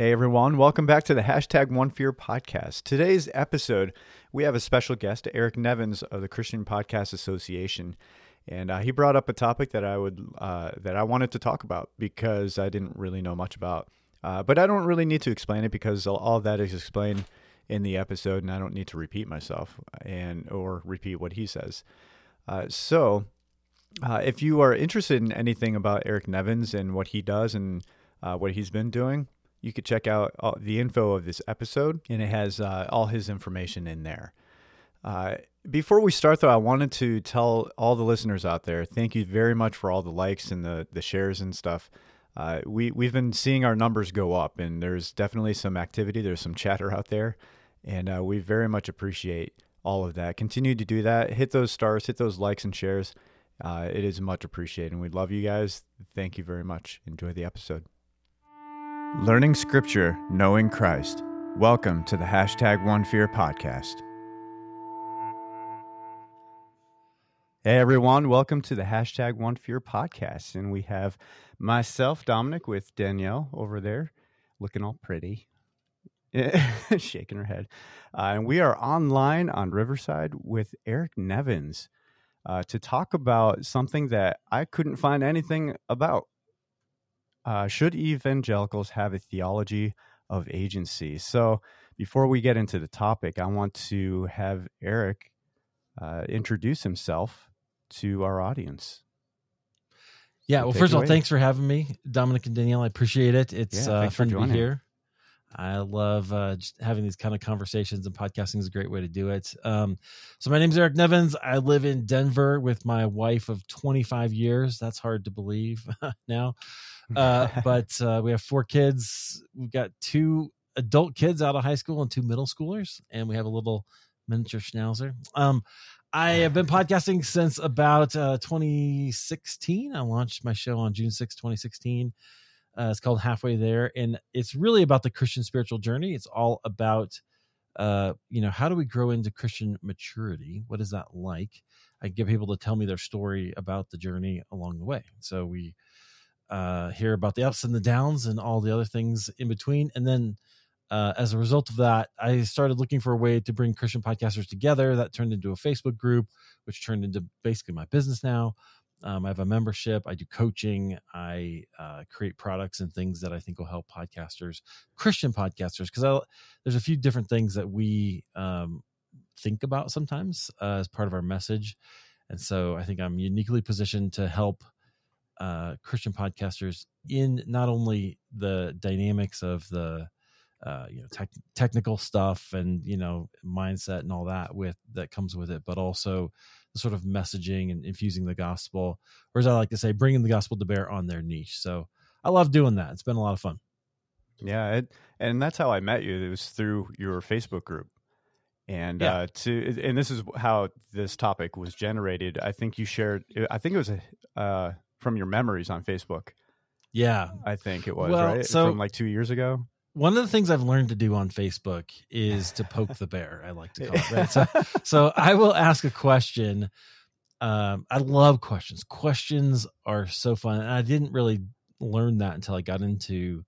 Hey everyone, welcome back to the hashtag One Fear podcast. Today's episode, we have a special guest, Eric Nevins of the Christian Podcast Association, and uh, he brought up a topic that I would uh, that I wanted to talk about because I didn't really know much about. Uh, but I don't really need to explain it because all, that is explained in the episode, and I don't need to repeat myself and or repeat what he says. Uh, so, uh, if you are interested in anything about Eric Nevins and what he does and uh, what he's been doing you could check out all, the info of this episode, and it has uh, all his information in there. Uh, before we start, though, I wanted to tell all the listeners out there thank you very much for all the likes and the, the shares and stuff. Uh, we, we've been seeing our numbers go up, and there's definitely some activity, there's some chatter out there, and uh, we very much appreciate all of that. Continue to do that. Hit those stars, hit those likes and shares. Uh, it is much appreciated, and we love you guys. Thank you very much. Enjoy the episode. Learning Scripture, Knowing Christ. Welcome to the Hashtag One Fear podcast. Hey everyone, welcome to the Hashtag One Fear podcast. And we have myself, Dominic, with Danielle over there, looking all pretty, shaking her head. Uh, and we are online on Riverside with Eric Nevins uh, to talk about something that I couldn't find anything about uh, should evangelicals have a theology of agency? So, before we get into the topic, I want to have Eric uh, introduce himself to our audience. Yeah, well, first of all, thanks for having me, Dominic and Danielle. I appreciate it. It's yeah, uh, fun to be here. I love uh, just having these kind of conversations, and podcasting is a great way to do it. Um, so, my name is Eric Nevins. I live in Denver with my wife of 25 years. That's hard to believe now. Uh, but uh, we have four kids. We've got two adult kids out of high school and two middle schoolers, and we have a little miniature schnauzer. Um, I have been podcasting since about uh, 2016. I launched my show on June 6, 2016. Uh, it's called Halfway There, and it's really about the Christian spiritual journey. It's all about, uh, you know, how do we grow into Christian maturity? What is that like? I get people to tell me their story about the journey along the way. So we uh, hear about the ups and the downs and all the other things in between. And then uh, as a result of that, I started looking for a way to bring Christian podcasters together. That turned into a Facebook group, which turned into basically my business now. Um, I have a membership. I do coaching. I uh, create products and things that I think will help podcasters, Christian podcasters, because there's a few different things that we um, think about sometimes uh, as part of our message. And so I think I'm uniquely positioned to help uh, Christian podcasters in not only the dynamics of the uh, you know tech, technical stuff and you know mindset and all that with that comes with it, but also the sort of messaging and infusing the gospel, or as I like to say, bringing the gospel to bear on their niche. So I love doing that. It's been a lot of fun. Yeah, it, and that's how I met you. It was through your Facebook group and yeah. uh, to and this is how this topic was generated. I think you shared. I think it was a uh, from your memories on Facebook. Yeah, I think it was well, right so from like two years ago. One of the things I've learned to do on Facebook is to poke the bear. I like to call it. Right? So, so I will ask a question. Um, I love questions. Questions are so fun, and I didn't really learn that until I got into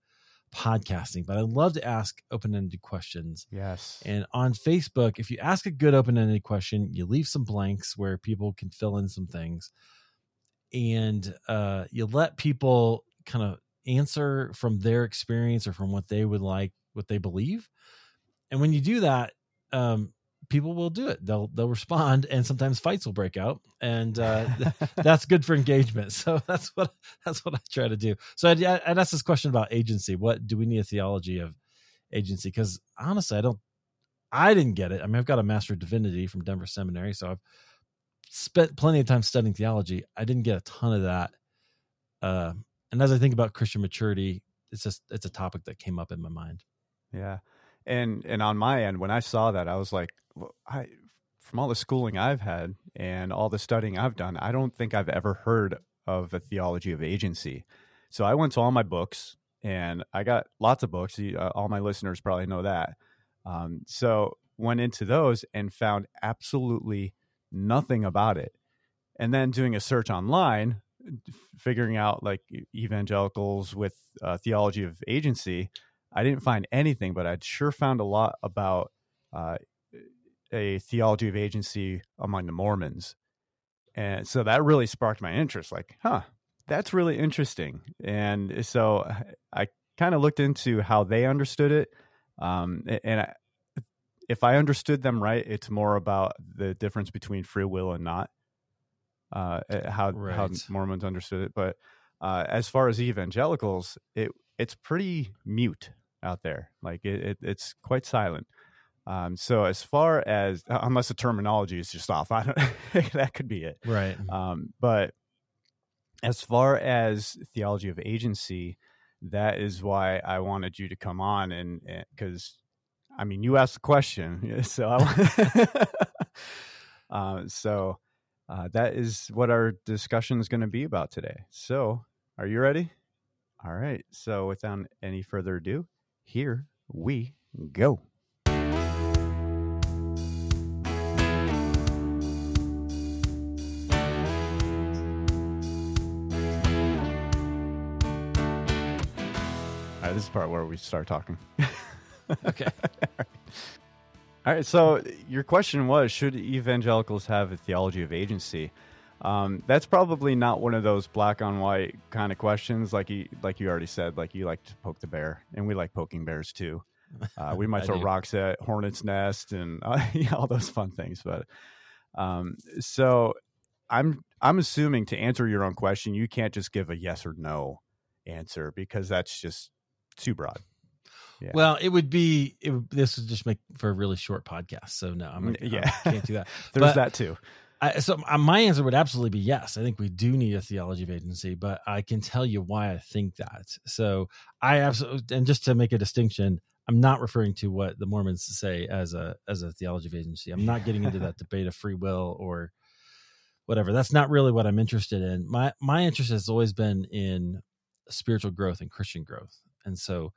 podcasting. But I love to ask open-ended questions. Yes. And on Facebook, if you ask a good open-ended question, you leave some blanks where people can fill in some things and uh, you let people kind of answer from their experience or from what they would like, what they believe. And when you do that, um, people will do it. They'll they'll respond, and sometimes fights will break out, and uh, that's good for engagement. So that's what that's what I try to do. So I'd, I'd ask this question about agency. What do we need a theology of agency? Because honestly, I don't. I didn't get it. I mean, I've got a master of divinity from Denver Seminary, so I've spent plenty of time studying theology. I didn't get a ton of that. Uh, and as I think about Christian maturity, it's just it's a topic that came up in my mind. Yeah, and and on my end, when I saw that, I was like, well, I from all the schooling I've had and all the studying I've done, I don't think I've ever heard of a theology of agency. So I went to all my books, and I got lots of books. Uh, all my listeners probably know that. Um, so went into those and found absolutely nothing about it. And then doing a search online, figuring out like evangelicals with uh, theology of agency, I didn't find anything, but I'd sure found a lot about uh, a theology of agency among the Mormons. And so that really sparked my interest like, huh, that's really interesting. And so I kind of looked into how they understood it. Um, and I, if I understood them right, it's more about the difference between free will and not. Uh, eh, how right. how Mormons understood it, but uh, as far as evangelicals, it it's pretty mute out there. Like it, it it's quite silent. Um, so as far as unless the terminology is just off, I don't, that could be it. Right. Um, but as far as theology of agency, that is why I wanted you to come on and because I mean you asked the question, so I, uh, so uh, that is what our discussion is going to be about today. So are you ready? All right. So without any further ado, here we go. right, this is part where we start talking. okay. All right. So your question was: Should evangelicals have a theology of agency? Um, that's probably not one of those black on white kind of questions, like you like you already said. Like you like to poke the bear, and we like poking bears too. Uh, we might throw do. rocks at hornets' nest and uh, all those fun things. But um, so I'm I'm assuming to answer your own question, you can't just give a yes or no answer because that's just too broad. Yeah. Well, it would be it this would just make for a really short podcast. So no, I'm yeah, I can't do that. There's but that too. I, so uh, my answer would absolutely be yes. I think we do need a theology of agency, but I can tell you why I think that. So I absolutely, and just to make a distinction, I'm not referring to what the Mormons say as a as a theology of agency. I'm not getting into that debate of free will or whatever. That's not really what I'm interested in. My my interest has always been in spiritual growth and Christian growth. And so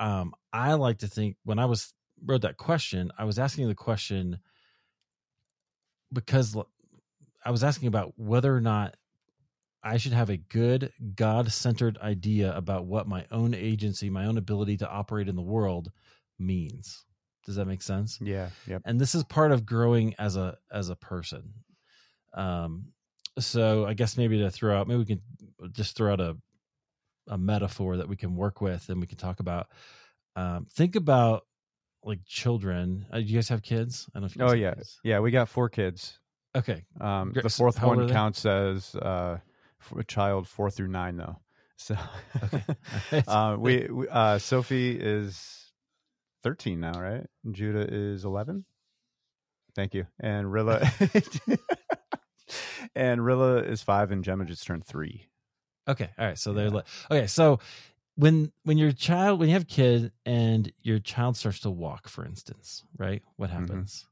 um, I like to think when I was wrote that question, I was asking the question because I was asking about whether or not I should have a good God centered idea about what my own agency, my own ability to operate in the world means. Does that make sense? Yeah. Yep. And this is part of growing as a as a person. Um so I guess maybe to throw out maybe we can just throw out a a metaphor that we can work with and we can talk about. Um, think about like children. Uh, you guys have kids? I don't know. oh yeah, kids. yeah. We got four kids. Okay. Um, the fourth How one counts as uh, a child four through nine, though. So, okay. uh, we, we uh, Sophie is thirteen now, right? And Judah is eleven. Thank you. And Rilla, and Rilla is five, and Gemma just turned three. Okay. All right. So they're okay. So when when your child when you have a kid and your child starts to walk, for instance, right? What mm-hmm. happens?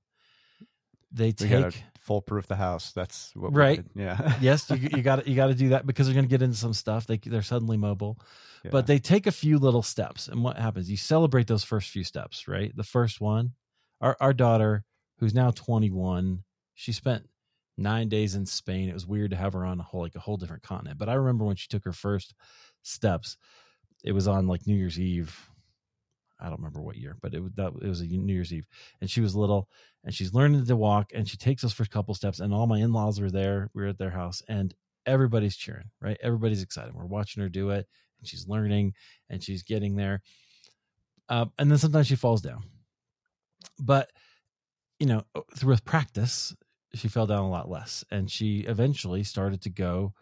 They take foolproof the house. That's what right. Yeah. yes, you you got you got to do that because they're going to get into some stuff. They they're suddenly mobile, yeah. but they take a few little steps, and what happens? You celebrate those first few steps, right? The first one, our our daughter, who's now twenty one, she spent nine days in Spain. It was weird to have her on a whole like a whole different continent. But I remember when she took her first steps. It was on like New Year's Eve. I don't remember what year, but it was that it was a New Year's Eve, and she was little, and she's learning to walk, and she takes those first couple steps, and all my in laws were there. We were at their house, and everybody's cheering, right? Everybody's excited. We're watching her do it, and she's learning, and she's getting there. Uh, and then sometimes she falls down, but you know, through practice, she fell down a lot less and she eventually started to go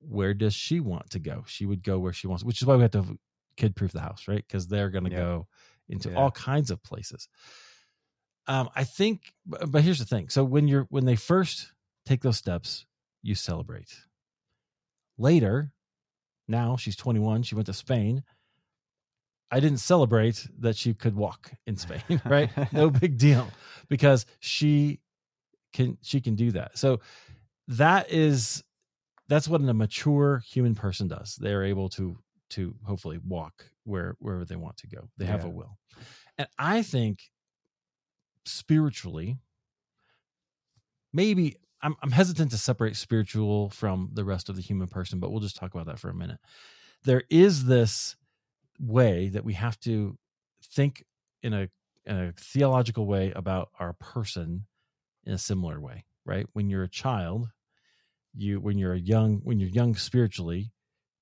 where does she want to go she would go where she wants which is why we have to kid proof the house right because they're going to yeah. go into yeah. all kinds of places um i think but here's the thing so when you're when they first take those steps you celebrate later now she's 21 she went to spain I didn't celebrate that she could walk in Spain, right? no big deal because she can she can do that. So that is that's what a mature human person does. They're able to to hopefully walk where wherever they want to go. They have yeah. a will. And I think spiritually maybe I'm, I'm hesitant to separate spiritual from the rest of the human person, but we'll just talk about that for a minute. There is this way that we have to think in a, in a theological way about our person in a similar way, right? When you're a child, you when you're a young when you're young spiritually,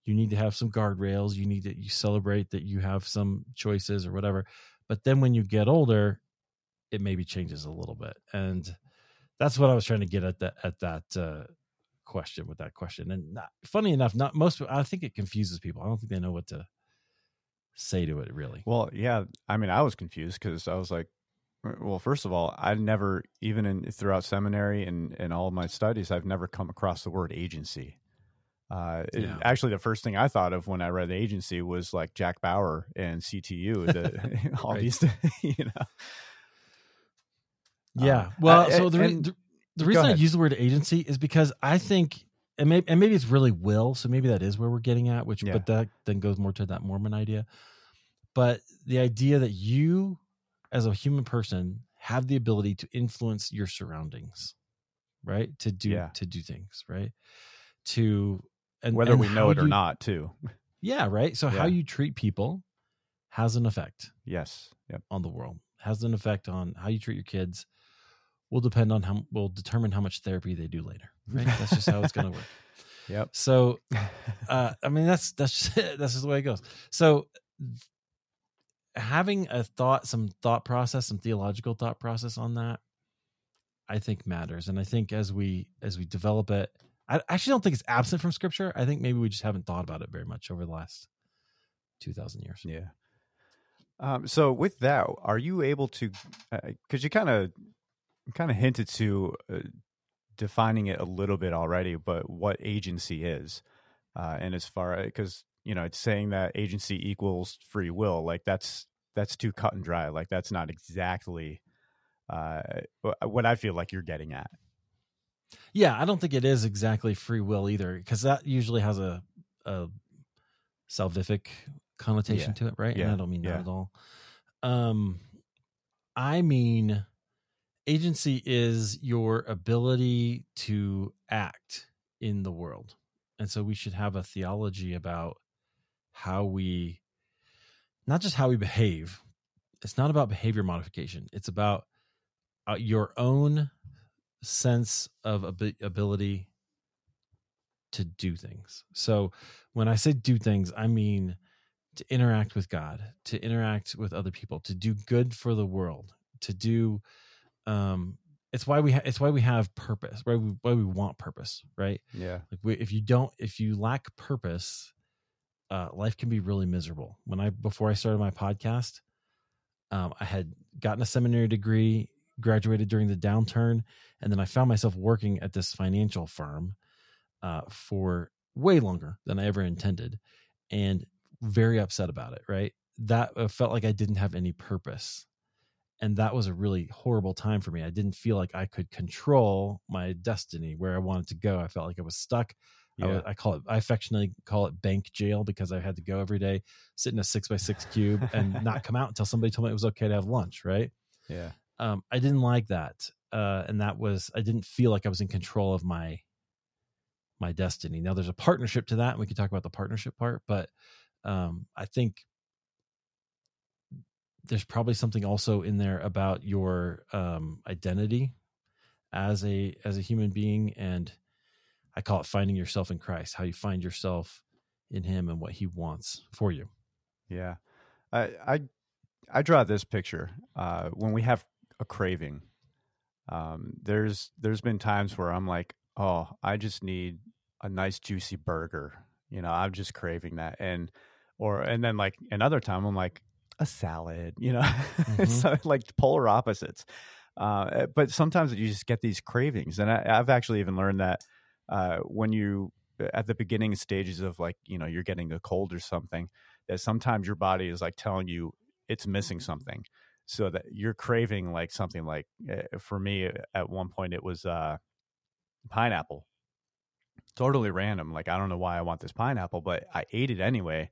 you need to have some guardrails. You need to you celebrate that you have some choices or whatever. But then when you get older, it maybe changes a little bit, and that's what I was trying to get at that at that uh, question with that question. And not, funny enough, not most. I think it confuses people. I don't think they know what to say to it really. Well, yeah. I mean, I was confused because I was like, well, first of all, I never even in throughout seminary and and all of my studies, I've never come across the word agency. Uh, yeah. it, actually, the first thing I thought of when I read the agency was like Jack Bauer and CTU, the, all these, you know. Yeah. Uh, well, so the, and, the, the reason I use the word agency is because I think, and maybe, and maybe it's really will. So maybe that is where we're getting at, which, yeah. but that then goes more to that Mormon idea. But the idea that you, as a human person, have the ability to influence your surroundings, right? To do, yeah. to do things, right? To and whether and we know it or not too yeah right so yeah. how you treat people has an effect yes yep. on the world has an effect on how you treat your kids will depend on how will determine how much therapy they do later right that's just how it's going to work yep so uh i mean that's that's just, that's just the way it goes so having a thought some thought process some theological thought process on that i think matters and i think as we as we develop it I actually don't think it's absent from scripture. I think maybe we just haven't thought about it very much over the last 2000 years. Yeah. Um, so with that, are you able to, because uh, you kind of, kind of hinted to uh, defining it a little bit already, but what agency is, uh, and as far because you know it's saying that agency equals free will, like that's that's too cut and dry. Like that's not exactly uh, what I feel like you're getting at. Yeah, I don't think it is exactly free will either, because that usually has a, a salvific connotation yeah. to it, right? Yeah. And I don't mean yeah. that at all. Um, I mean, agency is your ability to act in the world, and so we should have a theology about how we, not just how we behave. It's not about behavior modification. It's about uh, your own sense of ab- ability to do things. So when I say do things, I mean to interact with God, to interact with other people, to do good for the world, to do um it's why we ha- it's why we have purpose, why we why we want purpose, right? Yeah. Like we, if you don't if you lack purpose, uh life can be really miserable. When I before I started my podcast, um I had gotten a seminary degree graduated during the downturn, and then I found myself working at this financial firm uh, for way longer than I ever intended, and very upset about it. Right, that uh, felt like I didn't have any purpose, and that was a really horrible time for me. I didn't feel like I could control my destiny where I wanted to go. I felt like I was stuck. Yeah. I, I, call it I affectionately call it bank jail because I had to go every day, sit in a six by six cube, and not come out until somebody told me it was okay to have lunch. Right. Yeah um, I didn't like that, uh, and that was I didn't feel like I was in control of my my destiny. Now there's a partnership to that, and we can talk about the partnership part, but um, I think there's probably something also in there about your um, identity as a as a human being, and I call it finding yourself in Christ. How you find yourself in Him and what He wants for you. Yeah, I I I draw this picture uh, when we have a craving. Um, there's there's been times where I'm like, oh, I just need a nice juicy burger. You know, I'm just craving that, and or and then like another time I'm like a salad. You know, mm-hmm. so like polar opposites. Uh, eh, but sometimes you just get these cravings, and I, have actually even learned that uh, when you at the beginning stages of like you know you're getting a cold or something, that sometimes your body is like telling you it's missing something. So that you're craving like something like uh, for me at one point it was uh pineapple. Totally random like i don't know why i want this pineapple but i ate it anyway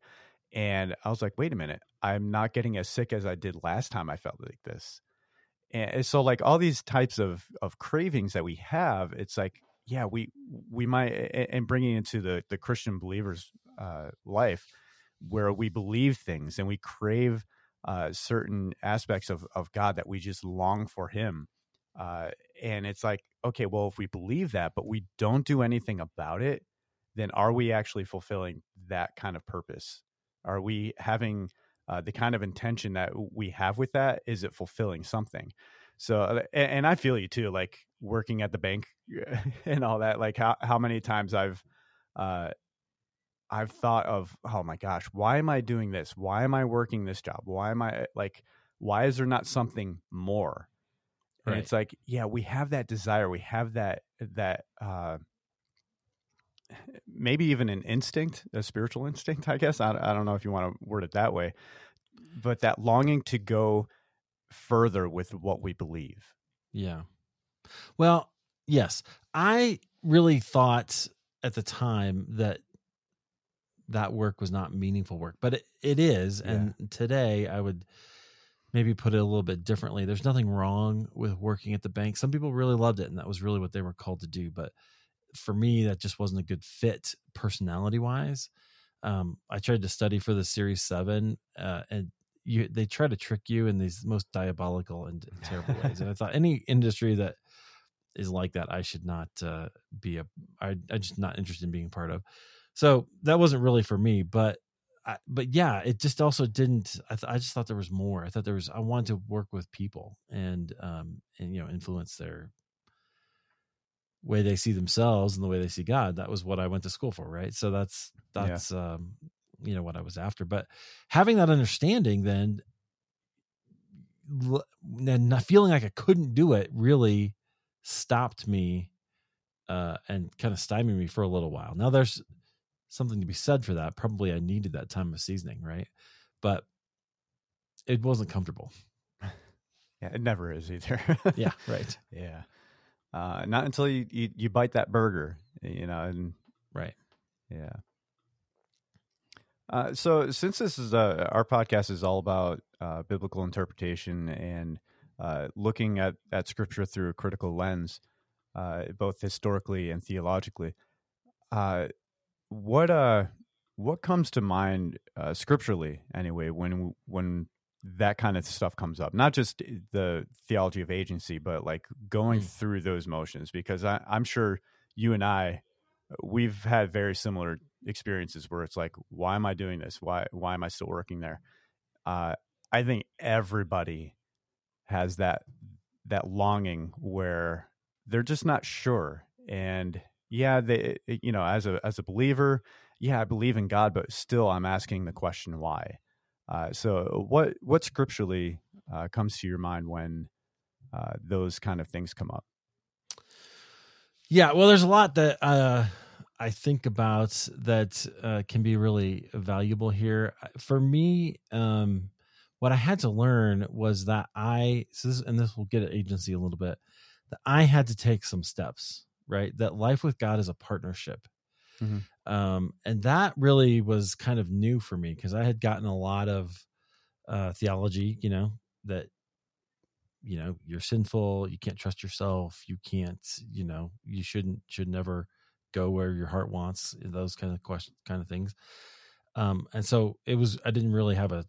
and i was like wait a minute i'm not getting as sick as i did last time i felt like this. And so like all these types of of cravings that we have it's like yeah we we might and bringing into the the christian believers uh life where we believe things and we crave uh, certain aspects of of God that we just long for Him. Uh, and it's like, okay, well, if we believe that, but we don't do anything about it, then are we actually fulfilling that kind of purpose? Are we having uh, the kind of intention that we have with that? Is it fulfilling something? So, uh, and, and I feel you too, like working at the bank and all that. Like how how many times I've uh, I've thought of, oh my gosh, why am I doing this? Why am I working this job? Why am I like, why is there not something more? And right. it's like, yeah, we have that desire. We have that, that, uh, maybe even an instinct, a spiritual instinct, I guess. I, I don't know if you want to word it that way, but that longing to go further with what we believe. Yeah. Well, yes. I really thought at the time that that work was not meaningful work, but it, it is. Yeah. And today I would maybe put it a little bit differently. There's nothing wrong with working at the bank. Some people really loved it and that was really what they were called to do. But for me, that just wasn't a good fit personality wise. Um, I tried to study for the series seven, uh, and you, they try to trick you in these most diabolical and terrible ways. And I thought any industry that is like that, I should not uh, be a. I, I'm just not interested in being a part of. So that wasn't really for me, but I, but yeah, it just also didn't. I, th- I just thought there was more. I thought there was. I wanted to work with people and um and you know influence their way they see themselves and the way they see God. That was what I went to school for, right? So that's that's yeah. um you know what I was after. But having that understanding, then and feeling like I couldn't do it really stopped me uh, and kind of stymied me for a little while. Now there's something to be said for that. Probably I needed that time of seasoning, right? But it wasn't comfortable. Yeah, it never is either. yeah, right. Yeah. Uh, not until you, you, you bite that burger, you know, and right. Yeah. Uh, so since this is uh, our podcast is all about uh, biblical interpretation and uh, looking at, at scripture through a critical lens, uh, both historically and theologically, uh, what uh what comes to mind uh, scripturally anyway when when that kind of stuff comes up not just the theology of agency but like going mm. through those motions because I, i'm sure you and i we've had very similar experiences where it's like why am i doing this why why am i still working there uh, i think everybody has that that longing where they're just not sure and yeah, they, you know, as a as a believer, yeah, I believe in God, but still, I'm asking the question why. Uh, so, what what scripturally uh, comes to your mind when uh, those kind of things come up? Yeah, well, there's a lot that uh, I think about that uh, can be really valuable here. For me, um, what I had to learn was that I, so this, and this will get at agency a little bit, that I had to take some steps right? That life with God is a partnership. Mm-hmm. Um, and that really was kind of new for me because I had gotten a lot of uh, theology, you know, that, you know, you're sinful, you can't trust yourself, you can't, you know, you shouldn't, should never go where your heart wants, those kind of questions, kind of things. Um, and so it was, I didn't really have a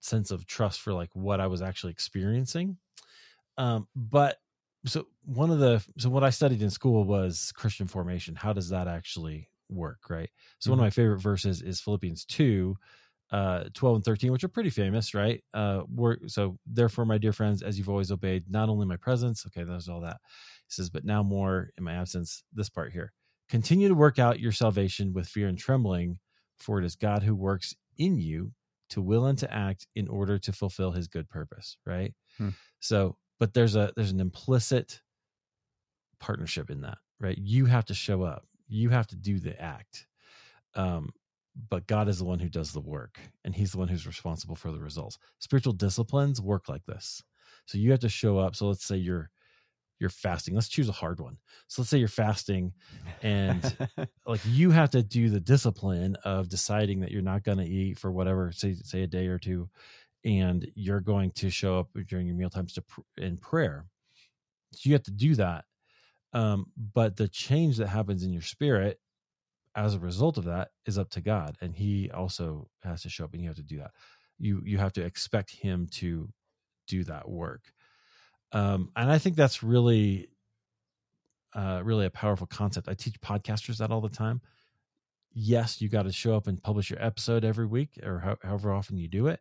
sense of trust for like what I was actually experiencing. Um, but so one of the so what I studied in school was Christian formation. How does that actually work, right? So mm-hmm. one of mm-hmm. my favorite verses is Philippians 2 uh 12 and 13 which are pretty famous right uh work so therefore my dear friends as you've always obeyed not only my presence okay there's all that he says but now more in my absence this part here continue to work out your salvation with fear and trembling for it is god who works in you to will and to act in order to fulfill his good purpose right? Hmm. so but there's a there's an implicit partnership in that right? You have to show up. You have to do the act. Um but god is the one who does the work and he's the one who's responsible for the results. Spiritual disciplines work like this. So you have to show up. So let's say you're you're fasting let's choose a hard one so let's say you're fasting and like you have to do the discipline of deciding that you're not going to eat for whatever say say a day or two and you're going to show up during your meal times to pr- in prayer. So you have to do that. Um, but the change that happens in your spirit as a result of that is up to God, and He also has to show up, and you have to do that. You you have to expect Him to do that work, um, and I think that's really, uh, really a powerful concept. I teach podcasters that all the time. Yes, you got to show up and publish your episode every week, or ho- however often you do it,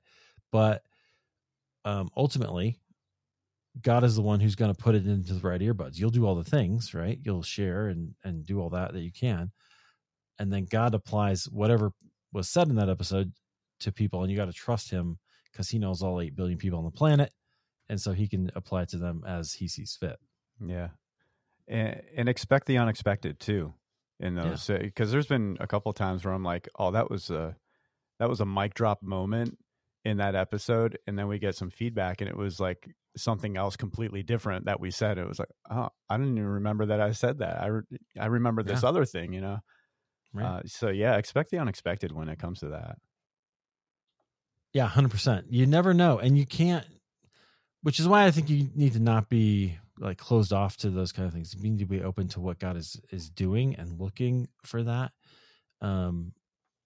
but um, ultimately, God is the one who's going to put it into the right earbuds. You'll do all the things, right? You'll share and and do all that that you can, and then God applies whatever was said in that episode to people, and you got to trust Him because He knows all eight billion people on the planet, and so He can apply to them as He sees fit. Yeah, and, and expect the unexpected too in those because yeah. there's been a couple times where I'm like, oh, that was a that was a mic drop moment in that episode and then we get some feedback and it was like something else completely different that we said it was like oh i didn't even remember that i said that i, re- I remember this yeah. other thing you know right. uh, so yeah expect the unexpected when it comes to that yeah 100% you never know and you can't which is why i think you need to not be like closed off to those kind of things you need to be open to what god is is doing and looking for that um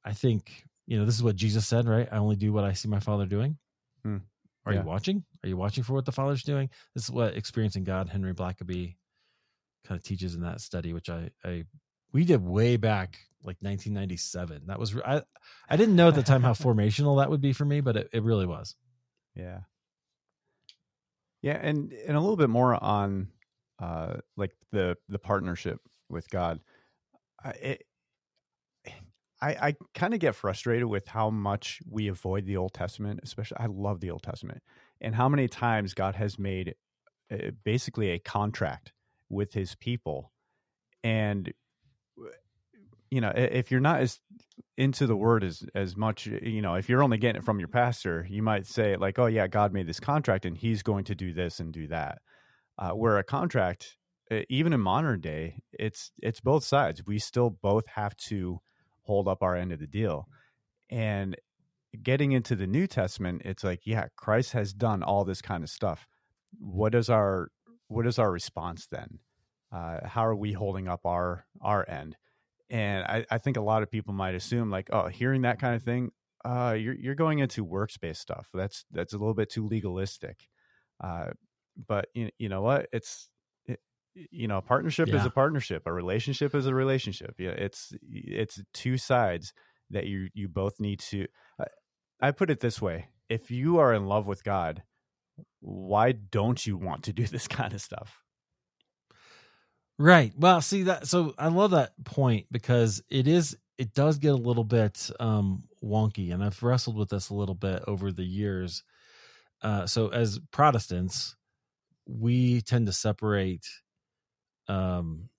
i think you know, this is what Jesus said, right? I only do what I see my Father doing. Hmm. Are yeah. you watching? Are you watching for what the Father's doing? This is what experiencing God, Henry Blackaby, kind of teaches in that study, which I, I we did way back like 1997. That was I I didn't know at the time how formational that would be for me, but it, it really was. Yeah. Yeah, and and a little bit more on uh like the the partnership with God. It, I, I kind of get frustrated with how much we avoid the Old Testament, especially. I love the Old Testament, and how many times God has made a, basically a contract with His people, and you know, if you're not as into the Word as as much, you know, if you're only getting it from your pastor, you might say like, "Oh yeah, God made this contract, and He's going to do this and do that." Uh, where a contract, even in modern day, it's it's both sides. We still both have to hold up our end of the deal. And getting into the New Testament, it's like, yeah, Christ has done all this kind of stuff. What is our what is our response then? Uh, how are we holding up our our end? And I, I think a lot of people might assume like, oh, hearing that kind of thing, uh, you're you're going into works-based stuff. That's that's a little bit too legalistic. Uh, but you, you know what? It's you know, a partnership yeah. is a partnership. A relationship is a relationship. Yeah, it's it's two sides that you you both need to. I put it this way: if you are in love with God, why don't you want to do this kind of stuff? Right. Well, see that. So I love that point because it is. It does get a little bit um, wonky, and I've wrestled with this a little bit over the years. Uh, so as Protestants, we tend to separate um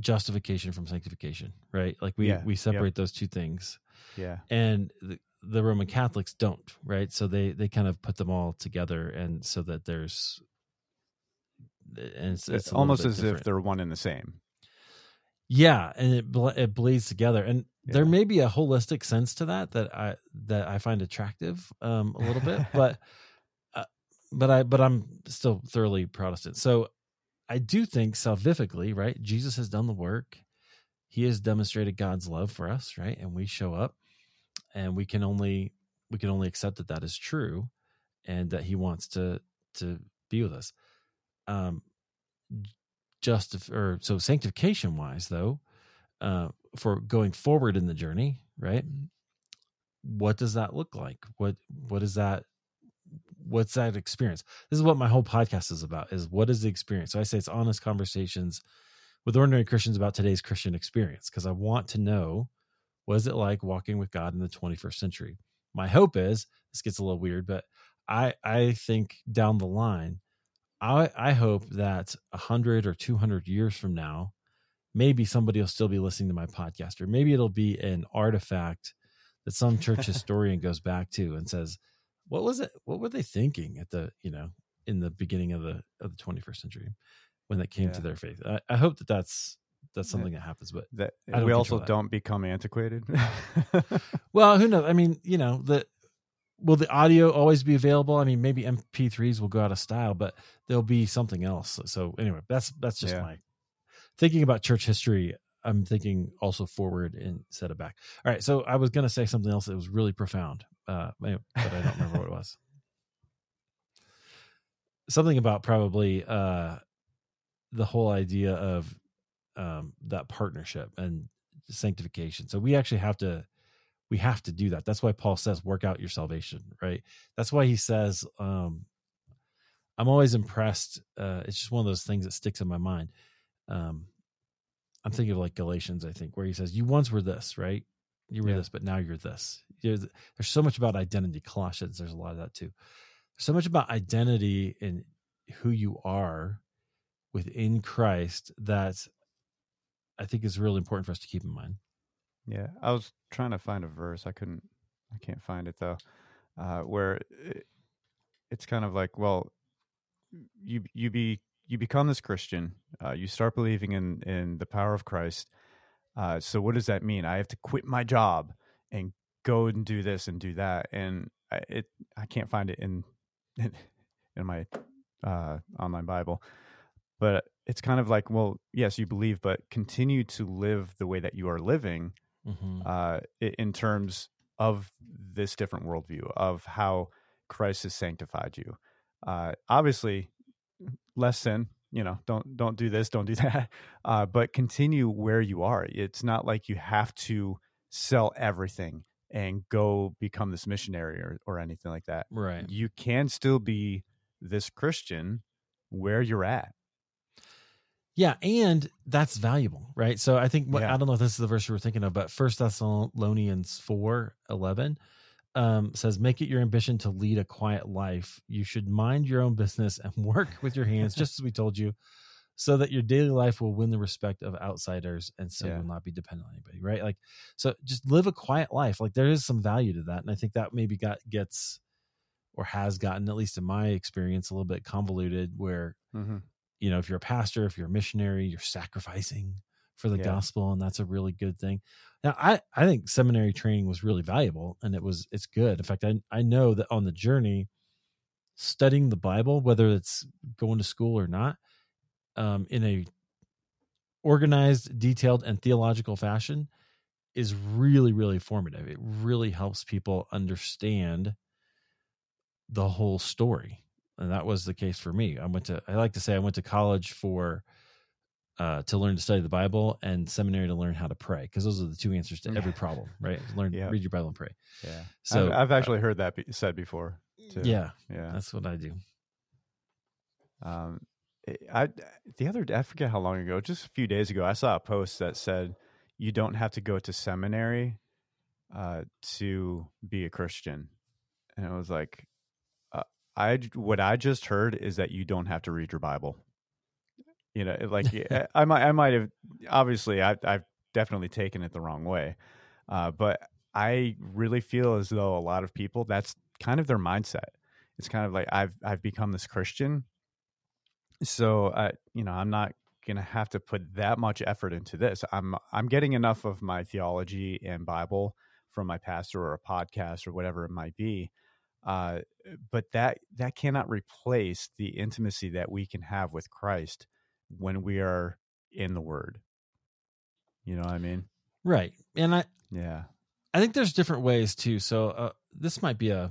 justification from sanctification, right? Like we yeah, we separate yep. those two things. Yeah. And the, the, Roman Catholics don't, right? So they they kind of put them all together and so that there's and it's, it's, it's almost as different. if they're one and the same. Yeah, and it it bleeds together and yeah. there may be a holistic sense to that that I that I find attractive um a little bit, but uh, but I but I'm still thoroughly Protestant. So I do think salvifically, right? Jesus has done the work. He has demonstrated God's love for us, right? And we show up and we can only we can only accept that that is true and that he wants to to be with us. Um just or so sanctification wise though, uh for going forward in the journey, right? What does that look like? What what is that what's that experience this is what my whole podcast is about is what is the experience so i say it's honest conversations with ordinary christians about today's christian experience because i want to know what is it like walking with god in the 21st century my hope is this gets a little weird but i i think down the line i i hope that 100 or 200 years from now maybe somebody will still be listening to my podcast or maybe it'll be an artifact that some church historian goes back to and says what was it? What were they thinking at the you know in the beginning of the of the 21st century when that came yeah. to their faith? I, I, hope that that's that's something that happens, but that we also that. don't become antiquated. well, who knows? I mean, you know, the will the audio always be available? I mean, maybe MP3s will go out of style, but there'll be something else. So anyway, that's that's just yeah. my thinking about church history. I'm thinking also forward instead of back. All right, so I was going to say something else that was really profound, uh, but I don't remember what it was. Something about probably uh, the whole idea of um, that partnership and sanctification. So we actually have to we have to do that. That's why Paul says work out your salvation, right? That's why he says um, I'm always impressed. Uh, it's just one of those things that sticks in my mind. Um, I'm thinking of like Galatians, I think, where he says, "You once were this, right? You were yeah. this, but now you're this." There's, there's so much about identity. Colossians, there's a lot of that too. so much about identity and who you are within Christ that I think is really important for us to keep in mind. Yeah, I was trying to find a verse. I couldn't. I can't find it though. Uh, where it, it's kind of like, well, you you be you become this Christian. Uh, you start believing in in the power of Christ. Uh, so what does that mean? I have to quit my job and go and do this and do that, and I, it I can't find it in in, in my uh, online Bible, but it's kind of like, well, yes, you believe, but continue to live the way that you are living, mm-hmm. uh, in terms of this different worldview of how Christ has sanctified you. Uh, obviously, less sin. You know, don't don't do this, don't do that. Uh, but continue where you are. It's not like you have to sell everything and go become this missionary or, or anything like that. Right. You can still be this Christian where you're at. Yeah, and that's valuable, right? So I think yeah. I don't know if this is the verse you were thinking of, but First Thessalonians four eleven um, says, "Make it your ambition to lead a quiet life. You should mind your own business and work with your hands, just as we told you, so that your daily life will win the respect of outsiders, and so yeah. will not be dependent on anybody." Right? Like, so just live a quiet life. Like there is some value to that, and I think that maybe got gets or has gotten, at least in my experience, a little bit convoluted, where mm-hmm you know if you're a pastor if you're a missionary you're sacrificing for the yeah. gospel and that's a really good thing. Now i i think seminary training was really valuable and it was it's good. In fact i i know that on the journey studying the bible whether it's going to school or not um in a organized detailed and theological fashion is really really formative. It really helps people understand the whole story and that was the case for me. I went to I like to say I went to college for uh, to learn to study the Bible and seminary to learn how to pray because those are the two answers to every problem, right? Learn, read your Bible and pray. Yeah. So I've, I've uh, actually uh, heard that be said before. Too. Yeah. Yeah. That's what I do. Um, eh, I the other I forget how long ago, just a few days ago, I saw a post that said you don't have to go to seminary uh, to be a Christian, and it was like I what I just heard is that you don't have to read your Bible. You know, like I might I might have obviously I, I've definitely taken it the wrong way, uh, but I really feel as though a lot of people that's kind of their mindset. It's kind of like I've I've become this Christian, so I you know I'm not gonna have to put that much effort into this. I'm I'm getting enough of my theology and Bible from my pastor or a podcast or whatever it might be uh, but that that cannot replace the intimacy that we can have with Christ when we are in the Word. You know what I mean? Right. And I yeah, I think there's different ways too. So uh, this might be a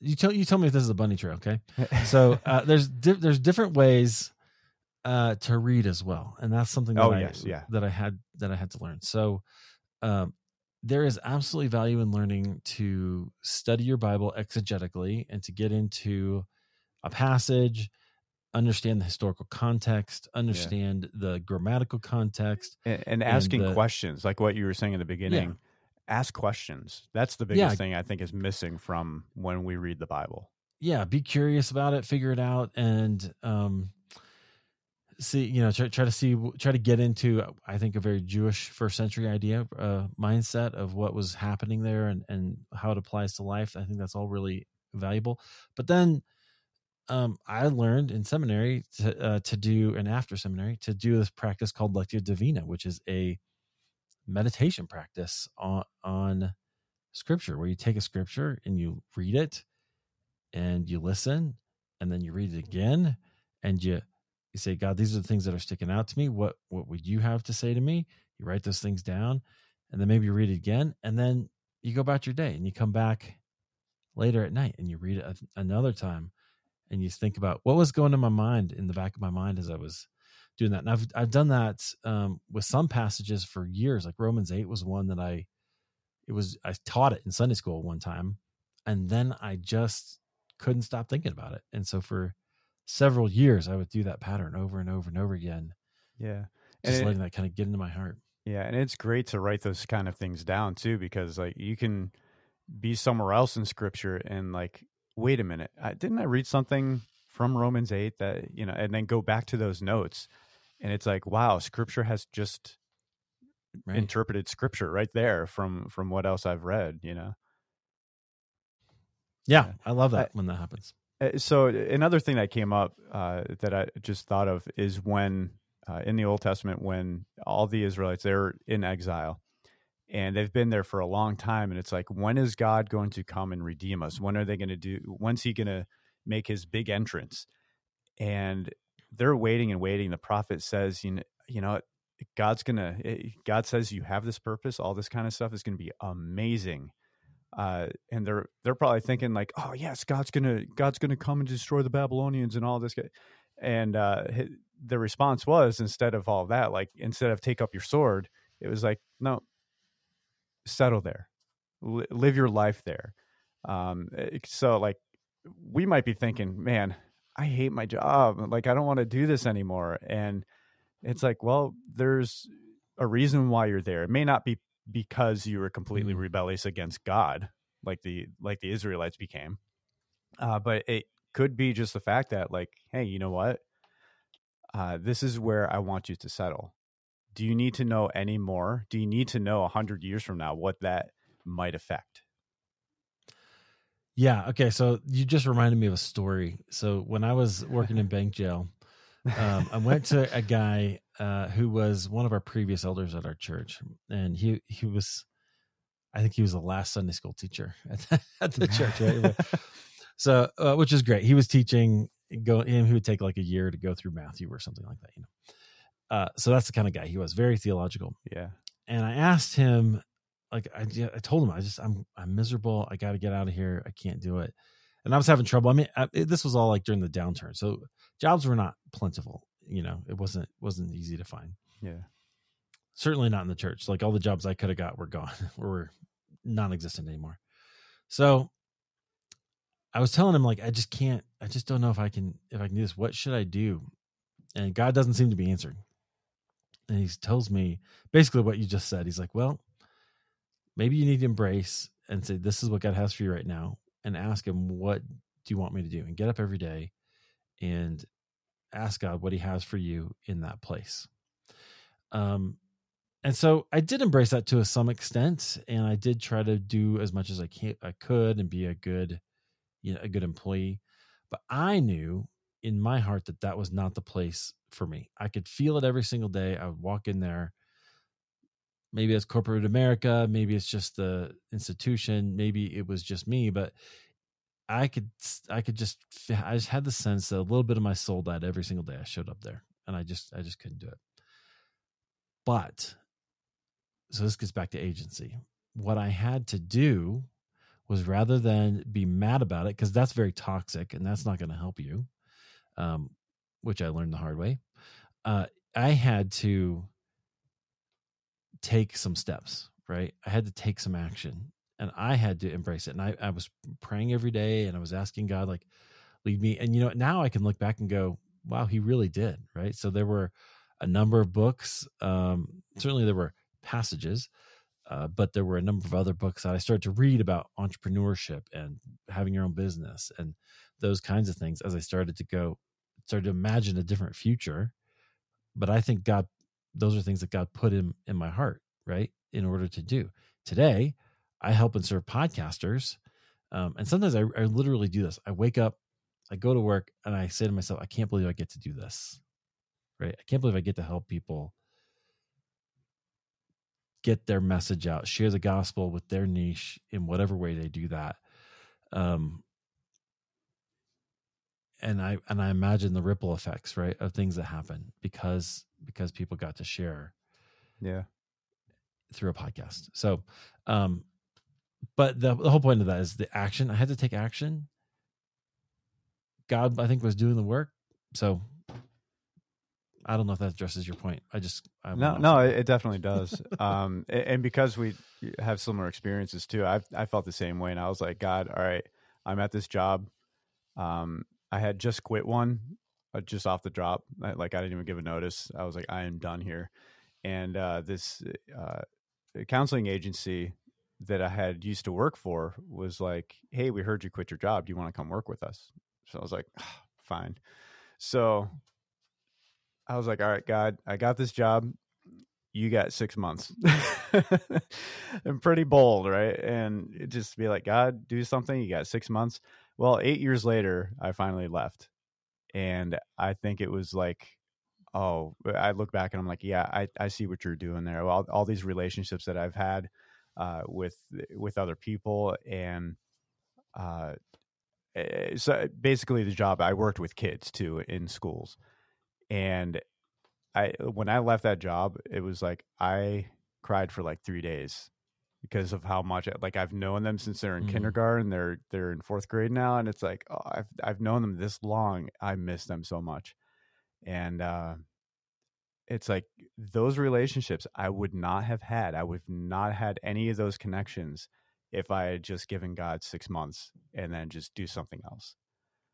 you tell you tell me if this is a bunny trail, okay? So uh, there's di- there's different ways uh, to read as well, and that's something that oh, I yes, yeah. that I had that I had to learn. So um, there is absolutely value in learning to study your Bible exegetically and to get into a passage, understand the historical context, understand yeah. the grammatical context, and, and asking the, questions, like what you were saying in the beginning. Yeah. Ask questions. That's the biggest yeah. thing I think is missing from when we read the Bible. Yeah, be curious about it, figure it out, and um, see you know try, try to see try to get into i think a very jewish first century idea uh, mindset of what was happening there and and how it applies to life. I think that's all really valuable. But then um, i learned in seminary to, uh, to do and after seminary to do this practice called lectio divina which is a meditation practice on on scripture where you take a scripture and you read it and you listen and then you read it again and you You say, God, these are the things that are sticking out to me. What what would you have to say to me? You write those things down, and then maybe you read it again, and then you go about your day, and you come back later at night, and you read it another time, and you think about what was going in my mind in the back of my mind as I was doing that. And I've I've done that um, with some passages for years. Like Romans eight was one that I it was I taught it in Sunday school one time, and then I just couldn't stop thinking about it. And so for several years, I would do that pattern over and over and over again. Yeah. Just and letting it, that kind of get into my heart. Yeah. And it's great to write those kind of things down too, because like you can be somewhere else in scripture and like, wait a minute, I, didn't I read something from Romans 8 that, you know, and then go back to those notes. And it's like, wow, scripture has just right. interpreted scripture right there from from what else I've read, you know. Yeah, I love that I, when that happens. Uh, so another thing that came up uh, that I just thought of is when uh, in the Old Testament when all the Israelites they're in exile and they've been there for a long time and it's like when is God going to come and redeem us? When are they going to do when's he going to make his big entrance? And they're waiting and waiting. The prophet says, you know, you know, God's to eh, God says you have this purpose, all this kind of stuff is going to be amazing uh, and they're they're probably thinking like, oh yes, God's gonna God's gonna come and destroy the Babylonians and all this. And uh, the response was instead of all that, like instead of take up your sword, it was like, no, settle there, L- live your life there. Um, eh, so like we might be thinking, man, I hate my job, like I don't want to do this anymore, and it's like, well, there's a reason why you're there. It may not be because you were completely mm-hmm. rebellious against God, like the like the Israelites became. Uh, but it could be just the fact that, like, hey, you know what? Uh, this is where I want you to settle. Do you need to know any more? Do you need to know a hundred years from now what that might affect? Yeah. Okay. So you just reminded me of a story. So when I was working in bank jail, um, I went to a guy uh, who was one of our previous elders at our church, and he he was, I think he was the last Sunday school teacher at the, at the church, right? so, uh, which is great. He was teaching. Go him. He would take like a year to go through Matthew or something like that, you know. Uh, so that's the kind of guy he was, very theological. Yeah. And I asked him, like, I, I told him, I just, I'm, I'm miserable. I got to get out of here. I can't do it. And I was having trouble. I mean, I, this was all like during the downturn, so jobs were not plentiful you know it wasn't wasn't easy to find. Yeah. Certainly not in the church. Like all the jobs i could have got were gone were non-existent anymore. So i was telling him like i just can't i just don't know if i can if i can do this. What should i do? And god doesn't seem to be answering. And he tells me basically what you just said. He's like well maybe you need to embrace and say this is what god has for you right now and ask him what do you want me to do and get up every day and ask God what He has for you in that place. Um, and so I did embrace that to some extent, and I did try to do as much as I can I could and be a good, you know, a good employee. But I knew in my heart that that was not the place for me. I could feel it every single day. I would walk in there. Maybe it's corporate America. Maybe it's just the institution. Maybe it was just me. But I could I could just I just had the sense that a little bit of my soul died every single day I showed up there, and I just I just couldn't do it. But so this gets back to agency. What I had to do was rather than be mad about it because that's very toxic and that's not going to help you, um, which I learned the hard way. Uh, I had to take some steps. Right, I had to take some action and I had to embrace it. And I, I was praying every day and I was asking God, like, lead me. And, you know, now I can look back and go, wow, he really did. Right. So there were a number of books. Um, certainly there were passages, uh, but there were a number of other books that I started to read about entrepreneurship and having your own business and those kinds of things as I started to go, started to imagine a different future. But I think God, those are things that God put in, in my heart, right? In order to do. Today, I help and serve podcasters. Um, and sometimes I, I literally do this. I wake up, I go to work, and I say to myself, I can't believe I get to do this. Right? I can't believe I get to help people get their message out, share the gospel with their niche in whatever way they do that. Um, and I and I imagine the ripple effects, right, of things that happen because because people got to share, yeah, through a podcast. So, um, but the the whole point of that is the action. I had to take action. God, I think, was doing the work. So, I don't know if that addresses your point. I just I no, no, it, it definitely does. um, and because we have similar experiences too, I I felt the same way, and I was like, God, all right, I'm at this job. Um, I had just quit one, uh, just off the drop. Like I didn't even give a notice. I was like, I am done here. And uh, this uh, counseling agency that I had used to work for was like, "Hey, we heard you quit your job. Do you want to come work with us?" So I was like, oh, "Fine." So I was like, "All right, God, I got this job. You got six months." I'm pretty bold, right? And just be like, "God, do something. You got six months." Well, eight years later, I finally left, and I think it was like oh, I look back and I'm like, yeah, I, I see what you're doing there. All, all these relationships that I've had uh, with with other people, and uh, eh, so basically the job I worked with kids too in schools, and I when I left that job, it was like I cried for like three days because of how much like I've known them since they're in mm. kindergarten. They're they're in fourth grade now, and it's like oh, I've I've known them this long. I miss them so much and uh, it's like those relationships I would not have had. I would not had any of those connections if I had just given God six months and then just do something else.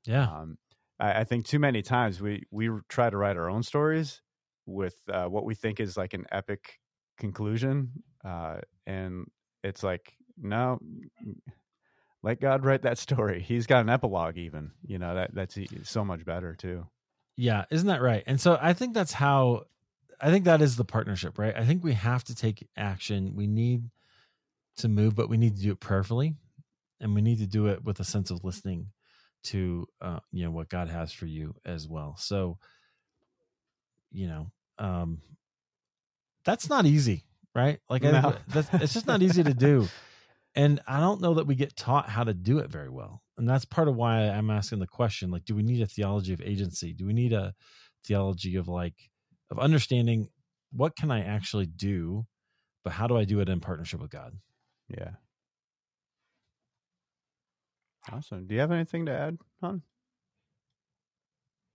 Yeah. Um, I, I, think too many times we we try to write our own stories with uh, what we think is like an epic conclusion, uh, and it's like no, let God write that story. He's got an epilogue, even you know that that's so much better too. Yeah, isn't that right? And so I think that's how I think that is the partnership, right? I think we have to take action. We need to move, but we need to do it prayerfully, and we need to do it with a sense of listening to uh, you know what God has for you as well. So, you know, um, that's not easy, right? Like, no. I, it's just not easy to do, and I don't know that we get taught how to do it very well and that's part of why i'm asking the question like do we need a theology of agency do we need a theology of like of understanding what can i actually do but how do i do it in partnership with god? Yeah. Awesome. Do you have anything to add hon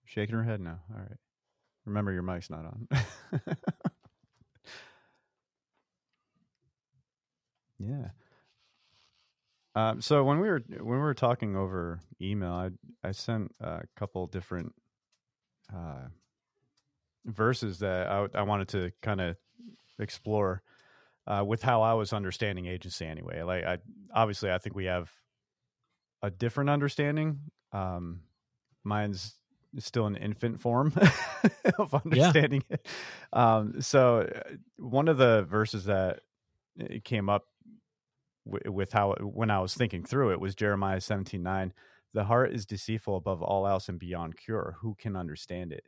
shaking her head now all right. Remember your mic's not on. Yeah. Um, so when we were when we were talking over email, I I sent a couple different uh, verses that I, I wanted to kind of explore uh, with how I was understanding agency anyway. Like I obviously I think we have a different understanding. Um, mine's still an infant form of understanding yeah. it. Um, so uh, one of the verses that came up with how when I was thinking through it was Jeremiah 17 9. The heart is deceitful above all else and beyond cure. Who can understand it?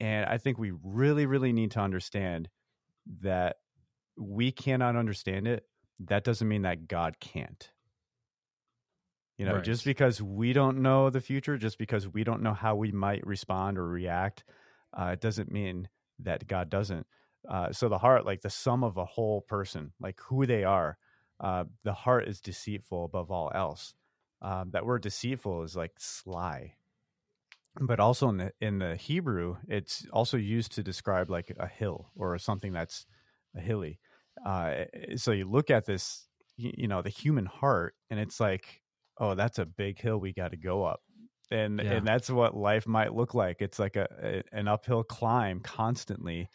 And I think we really, really need to understand that we cannot understand it. That doesn't mean that God can't. You know, right. just because we don't know the future, just because we don't know how we might respond or react, uh, it doesn't mean that God doesn't. Uh, so the heart, like the sum of a whole person, like who they are, uh, the heart is deceitful above all else. Um, that word deceitful is like sly, but also in the in the Hebrew, it's also used to describe like a hill or something that's a hilly. Uh, so you look at this, you, you, know, the human heart, and it's like, oh, that's a big hill we got to go up, and yeah. and that's what life might look like. It's like a, a an uphill climb constantly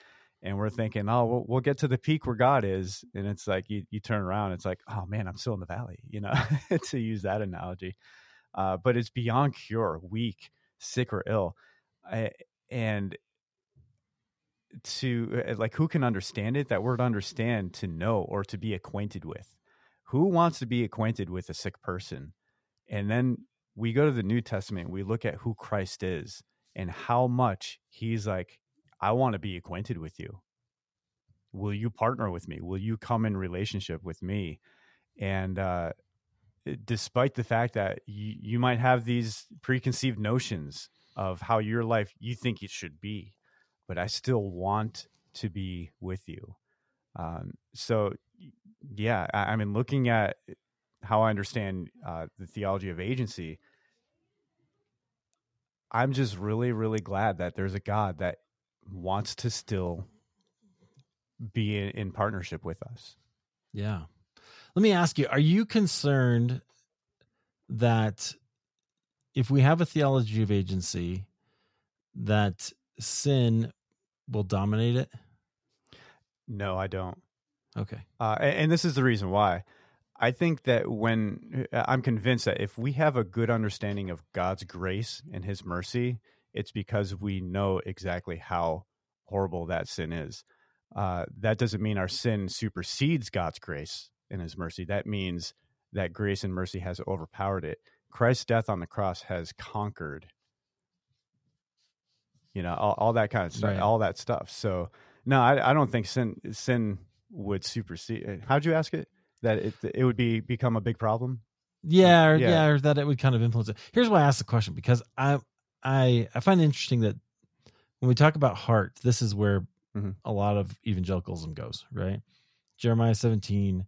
and we're thinking, oh, we'll, we'll, get to the peak where God is, and it's like you you turn around, it's like, oh man, I'm still in the valley, you know, to use that analogy. Uh, but it's beyond cure, weak, sick or ill, I, and to uh, like who can understand it? That word understand, to know or to be acquainted with. Who wants to be acquainted with a sick person? And then we go to the New Testament, we look at who Christ is and how much he's like I want to be acquainted with you. Will you partner with me? Will you come in relationship with me? And uh, eh, despite the fact that you, you might have these preconceived notions of how your life you think it should be, but I still want to be with you. Um, so, yeah, I, I, mean, looking at how I understand uh, the theology of agency, I'm just really, really glad that there's a God that wants to still be in, in partnership with us. Yeah. Let me ask you, are you concerned that if we have a theology of agency that sin will dominate it? No, I don't. Okay. Uh, and, this is the reason why. I think that when uh, I'm convinced that if we have a good understanding of God's grace and his mercy, it's because we know exactly how horrible that sin is. Uh, that doesn't mean our sin supersedes God's grace and his mercy. That means that grace and mercy has overpowered it. Christ's death on the cross has conquered, you know, all, all that kind of stuff, right. all that stuff. So, no, I, I, don't think sin sin would supersede. Uh, how'd you ask it? That it it would be become a big problem? Yeah, or, yeah. yeah, or that it would kind of influence it. Here's why I asked the question because I I I find it interesting that when we talk about heart, this is where mm-hmm. a lot of evangelicalism goes, right? Jeremiah 17,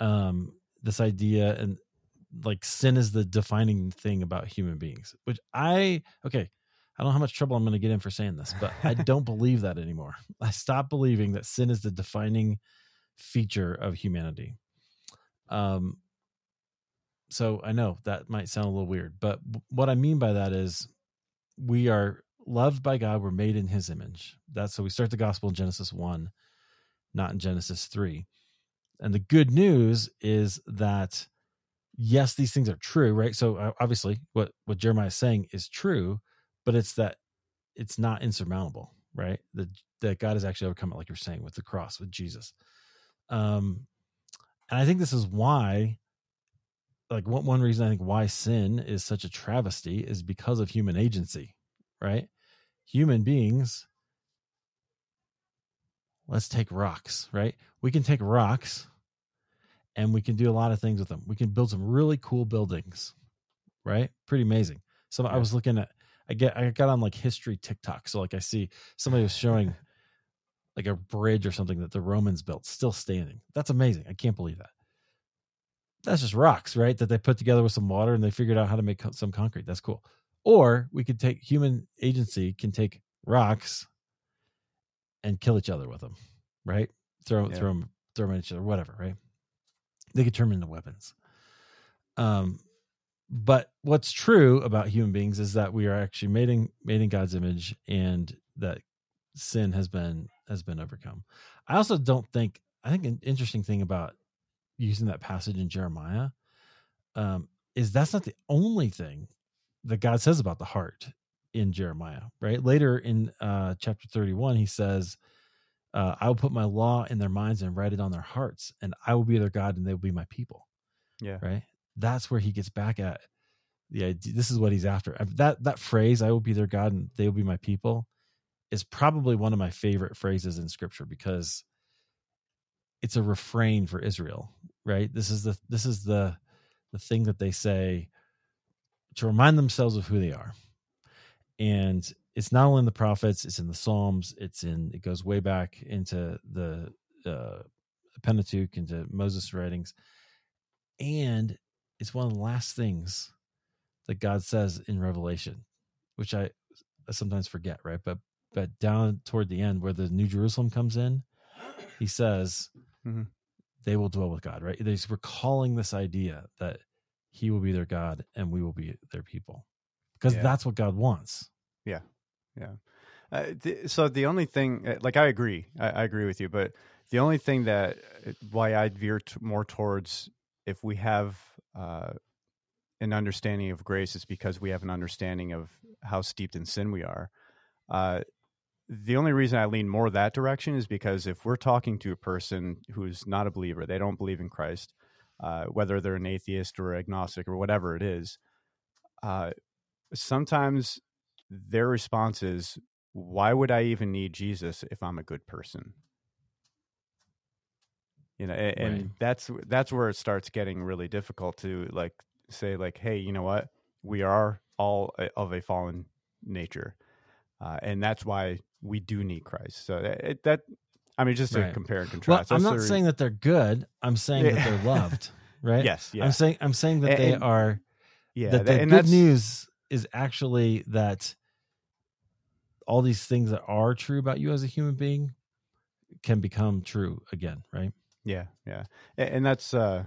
um, this idea and like sin is the defining thing about human beings, which I, okay, I don't know how much trouble I'm going to get in for saying this, but I don't believe that anymore. I stopped believing that sin is the defining feature of humanity. Um, so I know that might sound a little weird, but what I mean by that is we are loved by God, we're made in his image. That's so we start the gospel in Genesis 1, not in Genesis 3. And the good news is that yes, these things are true, right? So uh, obviously what what Jeremiah is saying is true, but it's that it's not insurmountable, right? That that God has actually overcome it like you're saying with the cross with Jesus. Um and I think this is why like one, one reason I think why sin is such a travesty is because of human agency, right? Human beings, let's take rocks, right? We can take rocks and we can do a lot of things with them. We can build some really cool buildings, right? Pretty amazing. So yeah. I was looking at, I get, I got on like history TikTok. So like I see somebody was showing like a bridge or something that the Romans built still standing. That's amazing. I can't believe that. That's just rocks, right? That they put together with some water and they figured out how to make some concrete. That's cool. Or we could take human agency can take rocks and kill each other with them, right? Throw yeah. throw them throw them at each other, whatever, right? They could turn them into weapons. Um, but what's true about human beings is that we are actually made in made in God's image, and that sin has been has been overcome. I also don't think I think an interesting thing about using that passage in Jeremiah um, is that's not the only thing that God says about the heart in Jeremiah, right? Later in uh, chapter 31, he says, uh, I will put my law in their minds and write it on their hearts, and I will be their God and they will be my people. Yeah. Right. That's where he gets back at the idea. This is what he's after. That, that phrase, I will be their God and they will be my people, is probably one of my favorite phrases in scripture because it's a refrain for Israel, right? This is the, this is the, the thing that they say to remind themselves of who they are. And it's not only in the prophets, it's in the Psalms, it's in it goes way back into the uh, Pentateuch, into Moses' writings. And it's one of the last things that God says in Revelation, which I, I sometimes forget, right? But but down toward the end where the New Jerusalem comes in, he says, mm-hmm. they will dwell with God, right? He's recalling this idea that he will be their God and we will be their people because yeah. that's what God wants. Yeah. Yeah. Uh, th- so the only thing, uh, like, I agree, I, I, agree with you, but the only thing that uh, why I'd veer t- more towards if we have uh, an understanding of grace is because we have an understanding of how steeped in sin we are. Uh, the only reason I lean more that direction is because if we're talking to a person who's not a believer, they don't believe in Christ, uh, whether they're an atheist or agnostic or whatever it is, uh, sometimes their response is, "Why would I even need Jesus if I'm a good person?" You know, and, right. and that's that's where it starts getting really difficult to like say like, hey, you know what? We are all of a fallen nature, uh, and that's why we do need Christ. So it, that I mean, just to right. compare and contrast. Well, I'm not the, saying that they're good. I'm saying yeah. that they're loved. Right? yes. Yeah. I'm saying I'm saying that and, they are. Yeah. That the good news is actually that all these things that are true about you as a human being can become true again. Right? Yeah. Yeah. And, that's uh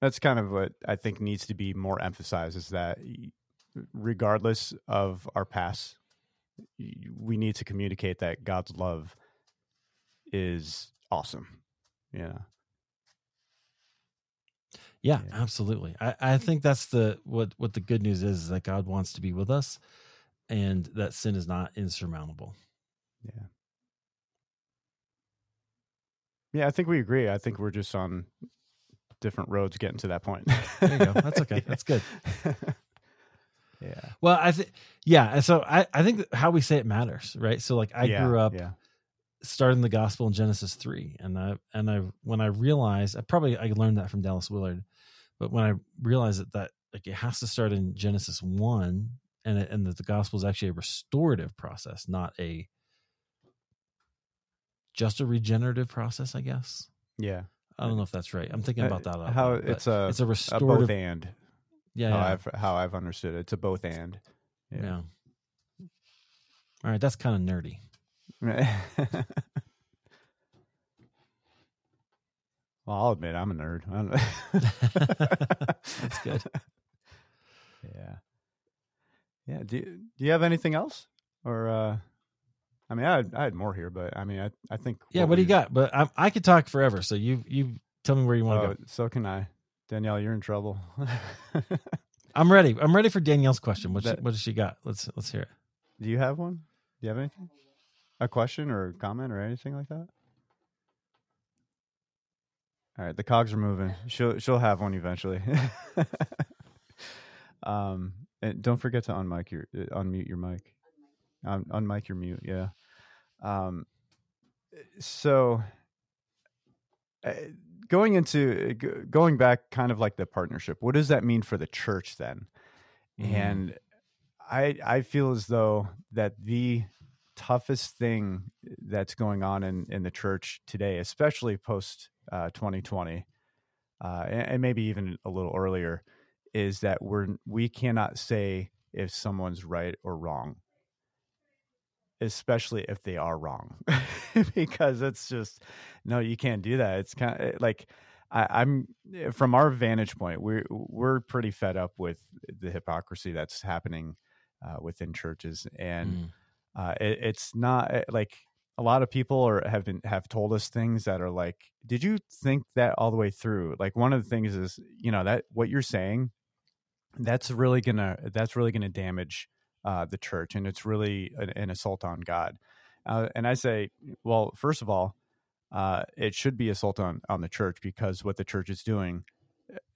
that's kind of what I think needs to be more emphasized is that regardless of our past, we need to communicate that God's love is awesome. Yeah. Yeah, yeah, absolutely. I, I think that's the what what the good news is, is that God wants to be with us and that sin is not insurmountable. Yeah. Yeah, I think we agree. I think we're just on different roads getting to that point. there you go. That's okay. That's good. yeah. Well, I think yeah, and so I I think how we say it matters, right? So like I yeah, grew up yeah starting the gospel in Genesis three, and I and I when I realized I probably I learned that from Dallas Willard, but when I realized that that like it has to start in Genesis one, and it, and that the gospel is actually a restorative process, not a just a regenerative process, I guess. Yeah, I don't know if that's right. I'm thinking about that. Uh, how it's a it's a restorative a both and. Yeah, how yeah. I've how I've understood it. It's a both and. Yeah. yeah. All right, that's kind of nerdy. well, I'll admit I'm a nerd. That's good. Yeah. Yeah. Do you, do you have anything else, or uh, I mean, I had, I had more here, but I mean, I I think. Yeah. What, do you got? But I I could talk forever. So you you tell me where you want to oh, go. So can I, Danielle? You're in trouble. I'm ready. I'm ready for Danielle's question. What that, what does she got? Let's let's hear it. Do you have one? Do you have anything? a question or a comment or anything like that? All right, the cogs are moving. She'll she'll have one eventually. um, and don't forget to unmic your uh, unmute your mic. Um, unmic your mute. Yeah. Um. So, uh, going into uh, going back, kind of like the partnership. What does that mean for the church then? Mm. And I I feel as though that the toughest thing that's going on in, in the church today, especially post uh, 2020, uh, and, and, maybe even a little earlier, is that we're we cannot say if someone's right or wrong, especially if they are wrong, because it's just no, you can't do that. It's kind of eh, like I, am from our vantage point, we're we're pretty fed up with the hypocrisy that's happening uh, within churches and. Mm uh, it, it's not eh, like a lot of people are have been have told us things that are like, did you think that all the way through? Like one of the things is, you know, that what you're saying, that's really gonna that's really gonna damage uh, the church, and it's really an, an assault on God. Uh, and I say, well, first of all, uh, it should be assault on on the church because what the church is doing,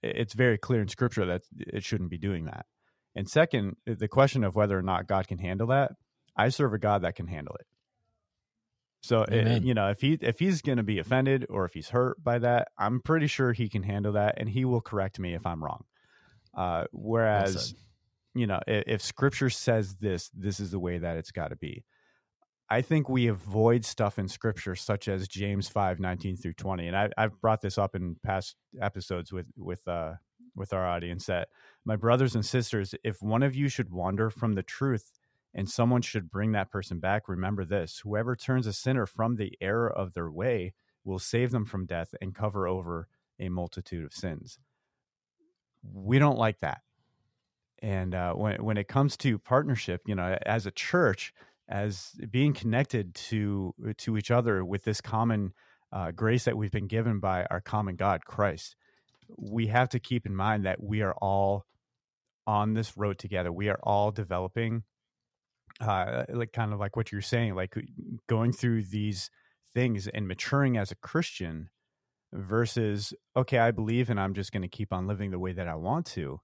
it's very clear in Scripture that it shouldn't be doing that. And second, the question of whether or not God can handle that I serve a God that can handle it. So it, eh, you know, if he if he's going to be offended or if he's hurt by that, I'm pretty sure he can handle that, and he will correct me if I'm wrong. Uh, whereas, you know, if, if Scripture says this, this is the way that it's got to be. I think we avoid stuff in Scripture such as James 5, 19 through 20. And I, have brought this up in past episodes with with uh, with our audience that my brothers and sisters, if one of you should wander from the truth and someone should bring that person back, remember this whoever turns a sinner from the error of their way will save them from death and cover over a multitude of sins. We don't like that. And uh, when when it comes to partnership, you know, as a church, as being connected to to each other with this common uh, grace that we've been given by our common God, Christ, we have to keep in mind that we are all on this road together. We are all developing uh, like kind of like what you're saying, like going through these things and maturing as a Christian versus, okay, I believe and I'm just going to keep on living the way that I want to.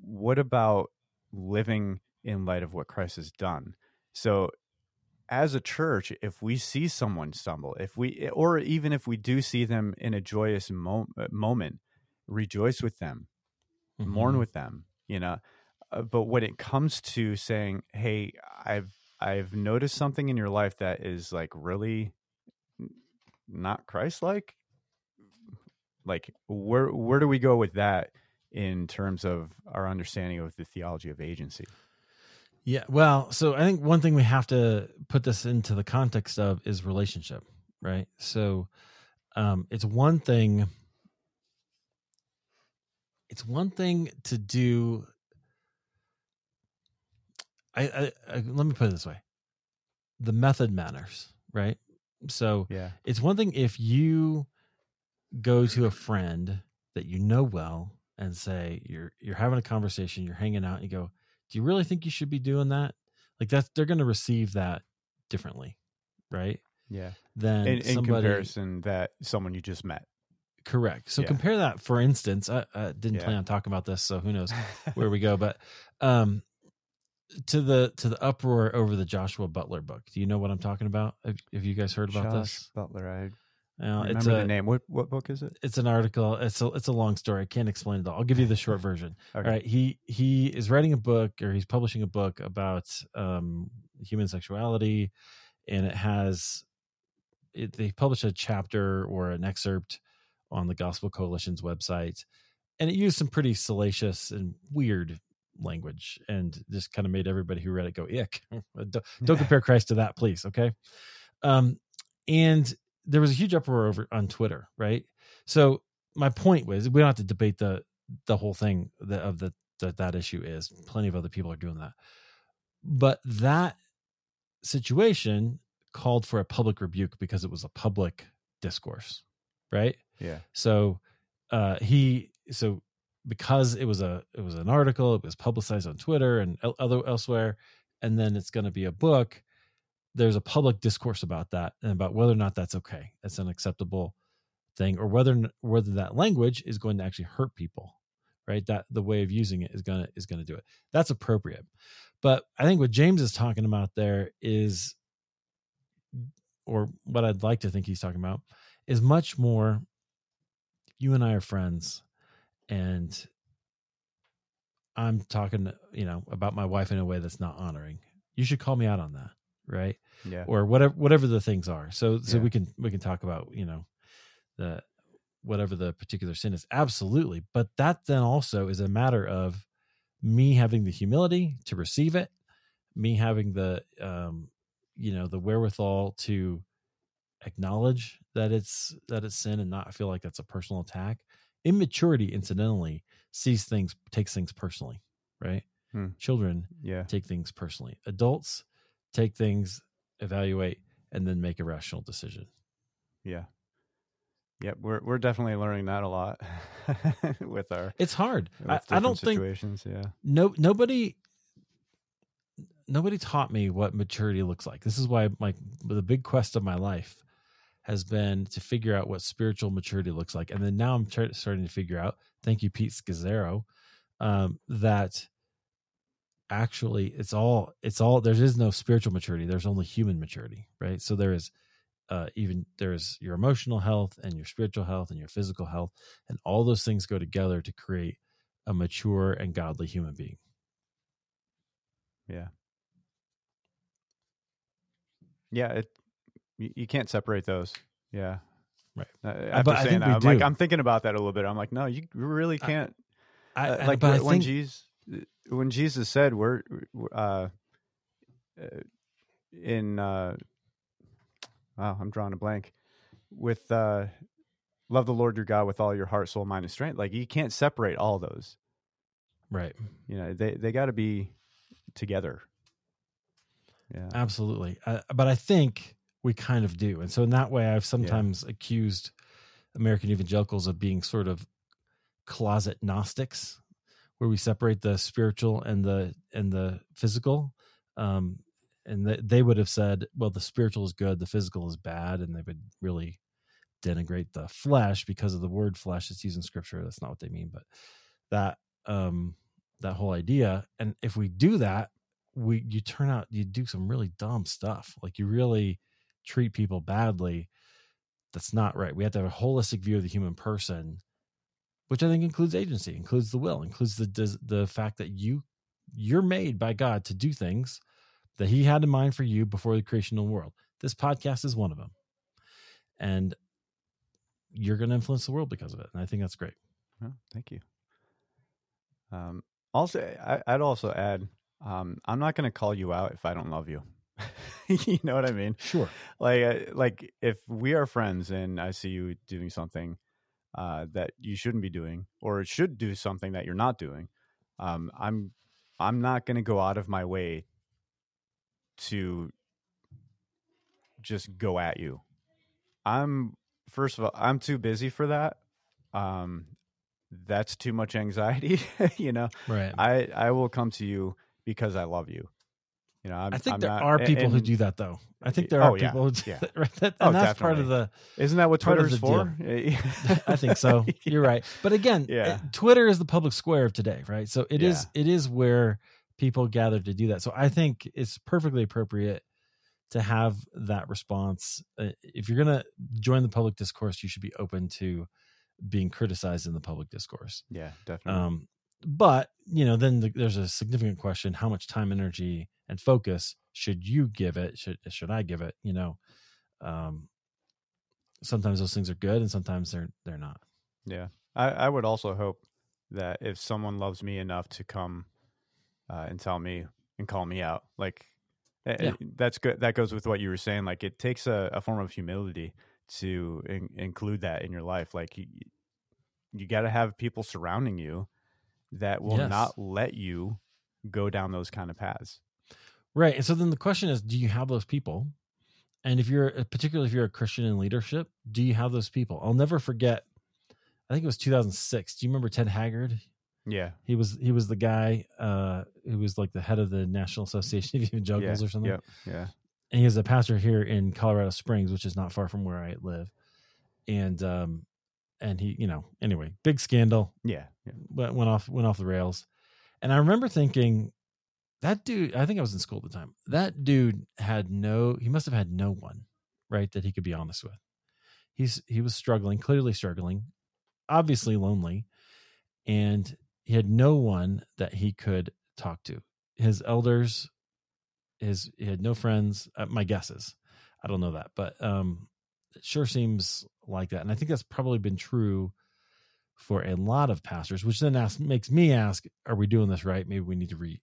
What about living in light of what Christ has done? So as a church, if we see someone stumble, if we, or even if we do see them in a joyous mo- uh, moment, rejoice with them, mm-hmm. mourn with them, you know. Uh, but when it comes to saying, "Hey, I've I've noticed something in your life that is like really not Christ-like," like where where do we go with that in terms of our understanding of the theology of agency? Yeah, well, so I think one thing we have to put this into the context of is relationship, right? So um, it's one thing it's one thing to do I, I, I, let me put it this way the method matters right so yeah it's one thing if you go to a friend that you know well and say you're you're having a conversation you're hanging out and you go do you really think you should be doing that? Like that's they're going to receive that differently, right? Yeah. Than in, in somebody, comparison that someone you just met. Correct. So yeah. compare that, for instance. I, I didn't yeah. plan on talking about this, so who knows where we go. But um, to the to the uproar over the Joshua Butler book. Do you know what I'm talking about? Have, have you guys heard about Josh this? Butler. I now, Remember it's a, the name. What what book is it? It's an article. It's a it's a long story. I can't explain it all. I'll give you the short version. okay. All right. He he is writing a book or he's publishing a book about um, human sexuality, and it has it, they published a chapter or an excerpt on the Gospel Coalition's website, and it used some pretty salacious and weird language, and just kind of made everybody who read it go ick. don't, don't compare Christ to that, please. Okay. Um, and there was a huge uproar over on Twitter, right? So my point was we don't have to debate the the whole thing that, of the that that issue is. Plenty of other people are doing that, but that situation called for a public rebuke because it was a public discourse, right? Yeah. So uh, he so because it was a it was an article, it was publicized on Twitter and other elsewhere, and then it's going to be a book there's a public discourse about that and about whether or not that's okay. That's an acceptable thing, or whether whether that language is going to actually hurt people. Right, that the way of using it is gonna is gonna do it. That's appropriate. But I think what James is talking about there is, or what I'd like to think he's talking about, is much more. You and I are friends, and I'm talking, you know, about my wife in a way that's not honoring. You should call me out on that right? Yeah. Or whatever whatever the things are. So so yeah. we can we can talk about, you know, the whatever the particular sin is. Absolutely. But that then also is a matter of me having the humility to receive it, me having the um you know, the wherewithal to acknowledge that it's that it's sin and not feel like that's a personal attack. Immaturity, incidentally, sees things takes things personally, right? Hmm. Children yeah. take things personally. Adults take things, evaluate, and then make a rational decision. Yeah. Yep, we're we're definitely learning that a lot with our. It's hard. I, I, don't situations, think. Yeah. No, nobody. Nobody taught me what maturity looks like. This is why my the big quest of my life has been to figure out what spiritual maturity looks like, and then now I'm starting to figure out. Thank you, Pete Scazzero. Um, that actually it's all it's all there is no spiritual maturity there's only human maturity right so there is uh, even there's your emotional health and your spiritual health and your physical health and all those things go together to create a mature and godly human being yeah yeah it you, you can't separate those yeah right uh, after but saying that i'm do. like i'm thinking about that a little bit i'm like no you really can't I, I, uh, like when think, jesus when Jesus said we're uh, uh, in uh, wow, I'm drawing a blank with uh, love the Lord your God with all your heart, soul, mind, and strength. Like you can't separate all those, right? You know, they they got to be together. Yeah, absolutely. Uh, but I think we kind of do, and so in that way, I've sometimes yeah. accused American evangelicals of being sort of closet Gnostics where we separate the spiritual and the and the physical um and th- they would have said well the spiritual is good the physical is bad and they would really denigrate the flesh because of the word flesh it's used in scripture that's not what they mean but that um that whole idea and if we do that we you turn out you do some really dumb stuff. Like you really treat people badly. That's not right. We have to have a holistic view of the human person, which I think includes agency, includes the will, includes the the fact that you you're made by God to do things that He had in mind for you before the creation of the world. This podcast is one of them, and you're going to influence the world because of it. And I think that's great. Oh, thank you. Um, also, I, would also add, um, I'm not going to call you out if I don't love you. you know what I mean? Sure. Like, uh, like if we are friends and I see you doing something uh, that you shouldn't be doing, or should do something that you're not doing, um, I'm I'm not going to go out of my way to just go at you. I'm first of all, I'm too busy for that. Um, that's too much anxiety. you know, right? I I will come to you because I love you. You know, I'm, i think I'm there not, are people and, who do that though. I think there are oh, people yeah, who do yeah. that, right? That, oh, and that's definitely. part of the. Isn't that what Twitter's for? I think so. You're right. But again, yeah. Eh, Twitter is the public square of today, right? So it yeah. is it is where people gather to do that. So I think it's perfectly appropriate to have that response. Uh, if you're going to join the public discourse, you should be open to being criticized in the public discourse. Yeah, definitely. Um, but you know, then the, there's a significant question: how much time, energy, and focus should you give it? Should should I give it? You know, um, sometimes those things are good, and sometimes they're they're not. Yeah, I, I would also hope that if someone loves me enough to come uh, and tell me and call me out, like eh, yeah. that's good. That goes with what you were saying. Like it takes a, a form of humility to in, include that in your life. Like you, you got to have people surrounding you that will yes. not let you go down those kind of paths. Right. And so then the question is, do you have those people? And if you're particularly if you're a Christian in leadership, do you have those people? I'll never forget. I think it was 2006. Do you remember Ted Haggard? Yeah, he was he was the guy uh, who was like the head of the National Association of Evangelicals yeah, or something. Yeah, yeah and he is a pastor here in Colorado Springs, which is not far from where I live. And um, and he, you know, anyway, big scandal. Yeah, yeah. Went, went off went off the rails. And I remember thinking, that dude. I think I was in school at the time. That dude had no. He must have had no one, right, that he could be honest with. He's he was struggling, clearly struggling, obviously lonely, and he had no one that he could talk to. His elders his he had no friends. Uh, my guesses, I don't know that, but um, it sure seems like that, and I think that's probably been true for a lot of pastors. Which then asks, makes me ask: Are we doing this right? Maybe we need to re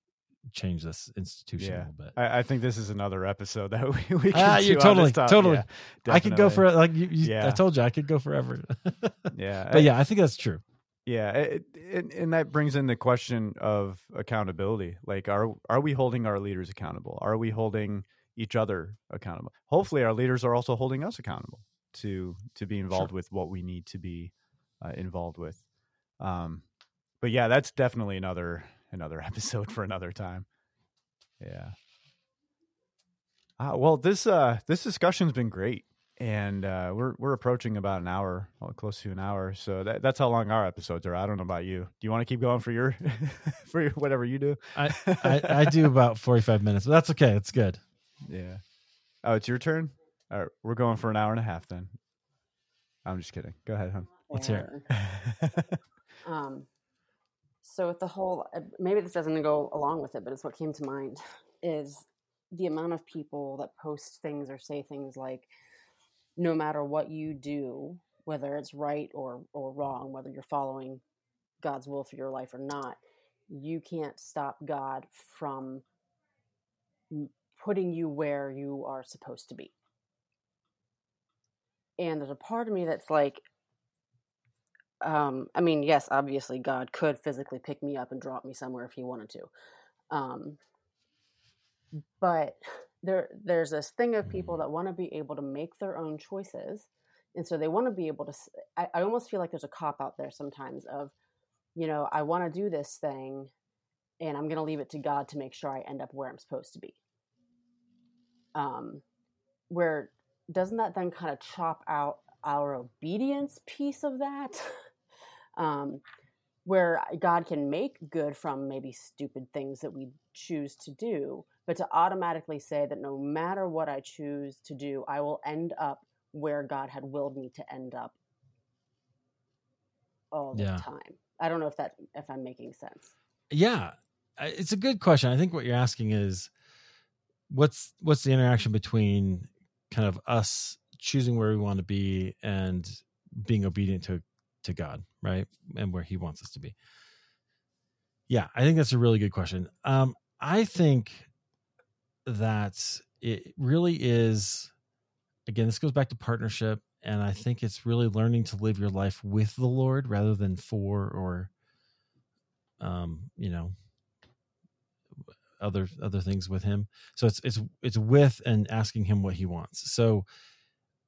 change this institution yeah. a little bit. I, I, think this is another episode that we, we can ah, you're totally totally. Yeah, I could go for like you, you yeah. I told you I could go forever. yeah, but yeah, I think that's true. Yeah, it, it, and that brings in the question of accountability. Like, are are we holding our leaders accountable? Are we holding each other accountable? Hopefully, our leaders are also holding us accountable to to be involved sure. with what we need to be uh, involved with. Um, but yeah, that's definitely another another episode for another time. Yeah. Uh, well, this uh, this discussion's been great and uh, we're we're approaching about an hour, close to an hour. So that, that's how long our episodes are. I don't know about you. Do you want to keep going for your for your, whatever you do? I, I, I do about forty five minutes, but that's okay. It's good. Yeah. Oh, it's your turn. All right, we're going for an hour and a half then. I'm just kidding. Go ahead, hon. Let's hear it. um, so with the whole, uh, maybe this doesn't go along with it, but it's what came to mind is the amount of people that post things or say things like no matter what you do, whether it's right or, or wrong, whether you're following God's will for your life or not, you can't stop God from putting you where you are supposed to be. And there's a part of me that's like, um, I mean, yes, obviously God could physically pick me up and drop me somewhere if he wanted to. Um, but there there's this thing of people that want to be able to make their own choices and so they want to be able to I, I almost feel like there's a cop out there sometimes of you know i want to do this thing and i'm going to leave it to god to make sure i end up where i'm supposed to be um where doesn't that then kind of chop out our obedience piece of that um where God can make good from maybe stupid things that we choose to do, but to automatically say that no matter what I choose to do, I will end up where God had willed me to end up all the yeah. time. I don't know if that if I'm making sense. Yeah, it's a good question. I think what you're asking is what's what's the interaction between kind of us choosing where we want to be and being obedient to to God, right? And where he wants us to be. Yeah, I think that's a really good question. Um I think that it really is again this goes back to partnership and I think it's really learning to live your life with the Lord rather than for or um you know other other things with him. So it's it's it's with and asking him what he wants. So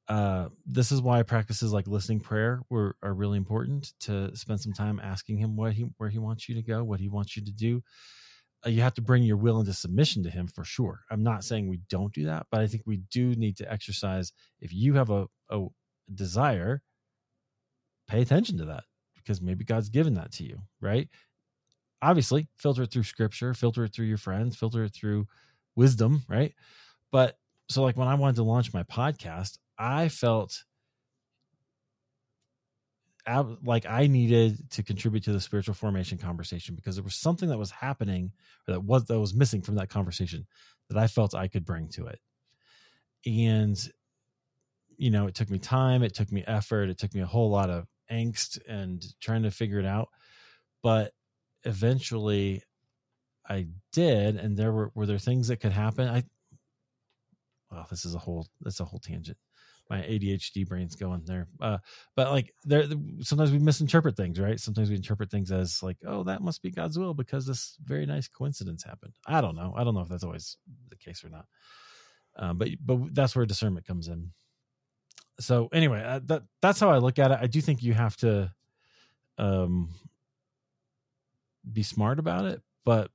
uh, this is why practices like listening prayer were are really important to spend some time asking him what he where he wants you to go, what he wants you to do. Uh, you have to bring your will into submission to him for sure. I'm not saying we don't do that, but I think we do need to exercise. If you have a, a desire, pay attention to that because maybe God's given that to you, right? Obviously filter it through scripture, filter it through your friends, filter it through wisdom, right? But so like when I wanted to launch my podcast, I felt like I needed to contribute to the spiritual formation conversation because there was something that was happening that was that was missing from that conversation that I felt I could bring to it. And you know, it took me time, it took me effort, it took me a whole lot of angst and trying to figure it out. But eventually I did, and there were were there things that could happen. I well, this is a whole that's a whole tangent. My ADHD brain's going there, uh, but like there, sometimes we misinterpret things, right? Sometimes we interpret things as like, oh, that must be God's will because this very nice coincidence happened. I don't know. I don't know if that's always the case or not. Um, but but that's where discernment comes in. So anyway, uh, that that's how I look at it. I do think you have to um be smart about it, but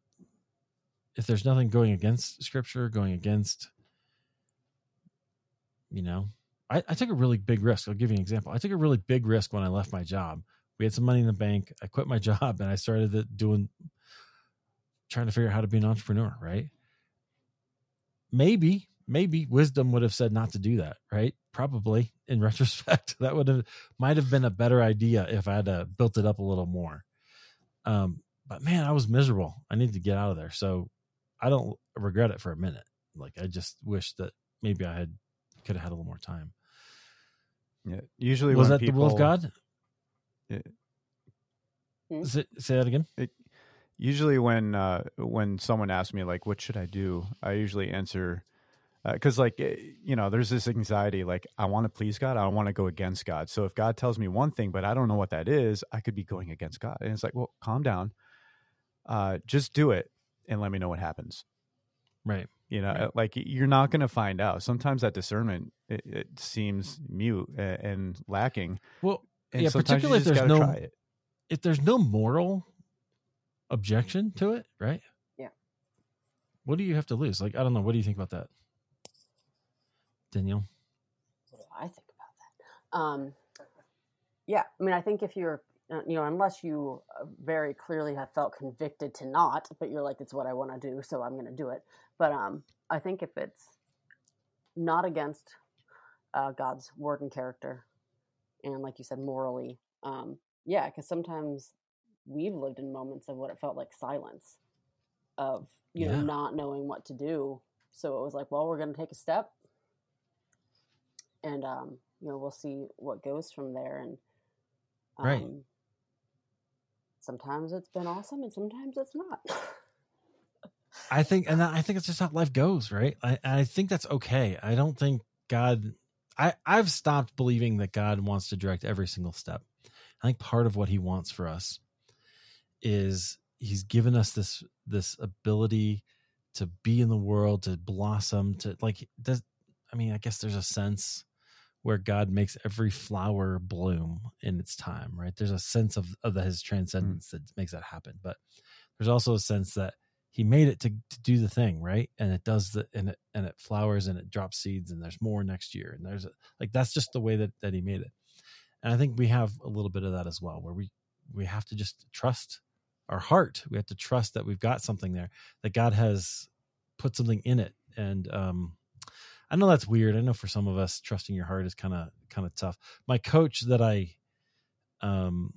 if there's nothing going against scripture, going against, you know, I, I took a really big risk. I'll give you an example. I took a really big risk when I left my job. We had some money in the bank. I quit my job and I started doing, trying to figure out how to be an entrepreneur, right? Maybe, maybe wisdom would have said not to do that, right? Probably in retrospect, that would have might have been a better idea if I had uh, built it up a little more. Um, but man, I was miserable. I need to get out of there. So I don't regret it for a minute. Like I just wish that maybe I had could have had a little more time. Yeah. Usually was that people, the will of God? It, say, say that again. It, usually when uh, when someone asks me like, "What should I do?" I usually answer because uh, like eh, you know there's this anxiety like i want to please god i don't want to go against god so if god tells me one thing but i don't know what that is i could be going against god and it's like well calm down uh, just do it and let me know what happens. Right. You know, right. like you're not going to find out. Sometimes that discernment it, it seems mute and lacking. Well, and yeah, particularly if there's no if there's no moral objection to it, right? Yeah. What do you have to lose? Like, I don't know. What do you think about that, Danielle? What do I think about that? Um, yeah, I mean, I think if you're uh, you know, unless you uh, very clearly have felt convicted to not, but you're like, it's what I want to do, so I'm going to do it. But um, I think if it's not against uh, God's word and character, and like you said, morally, um, yeah, because sometimes we've lived in moments of what it felt like silence, of you yeah. know not knowing what to do. So it was like, well, we're going to take a step, and um, you know, we'll see what goes from there. And um, right sometimes it's been awesome and sometimes it's not. I think, and I think it's just how life goes, right? I, I think that's okay. I don't think God, I, I've stopped believing that God wants to direct every single step. I think part of what he wants for us is he's given us this, this ability to be in the world, to blossom, to like, does, I mean, I guess there's a sense where God makes every flower bloom in its time, right? There's a sense of, of his mm. transcendence mm. that makes that happen. But there's also a sense that he made it to, to do the thing, right? And it does the and it and it flowers and it drops seeds and there's more next year. And there's a, like that's just the way that, that he made it. And I think we have a little bit of that as well, where we we have to just trust our heart. We have to trust that we've got something there, that God has put something in it. And um, I know that's weird. I know for some of us, trusting your heart is kind of kind of tough. My coach that I um,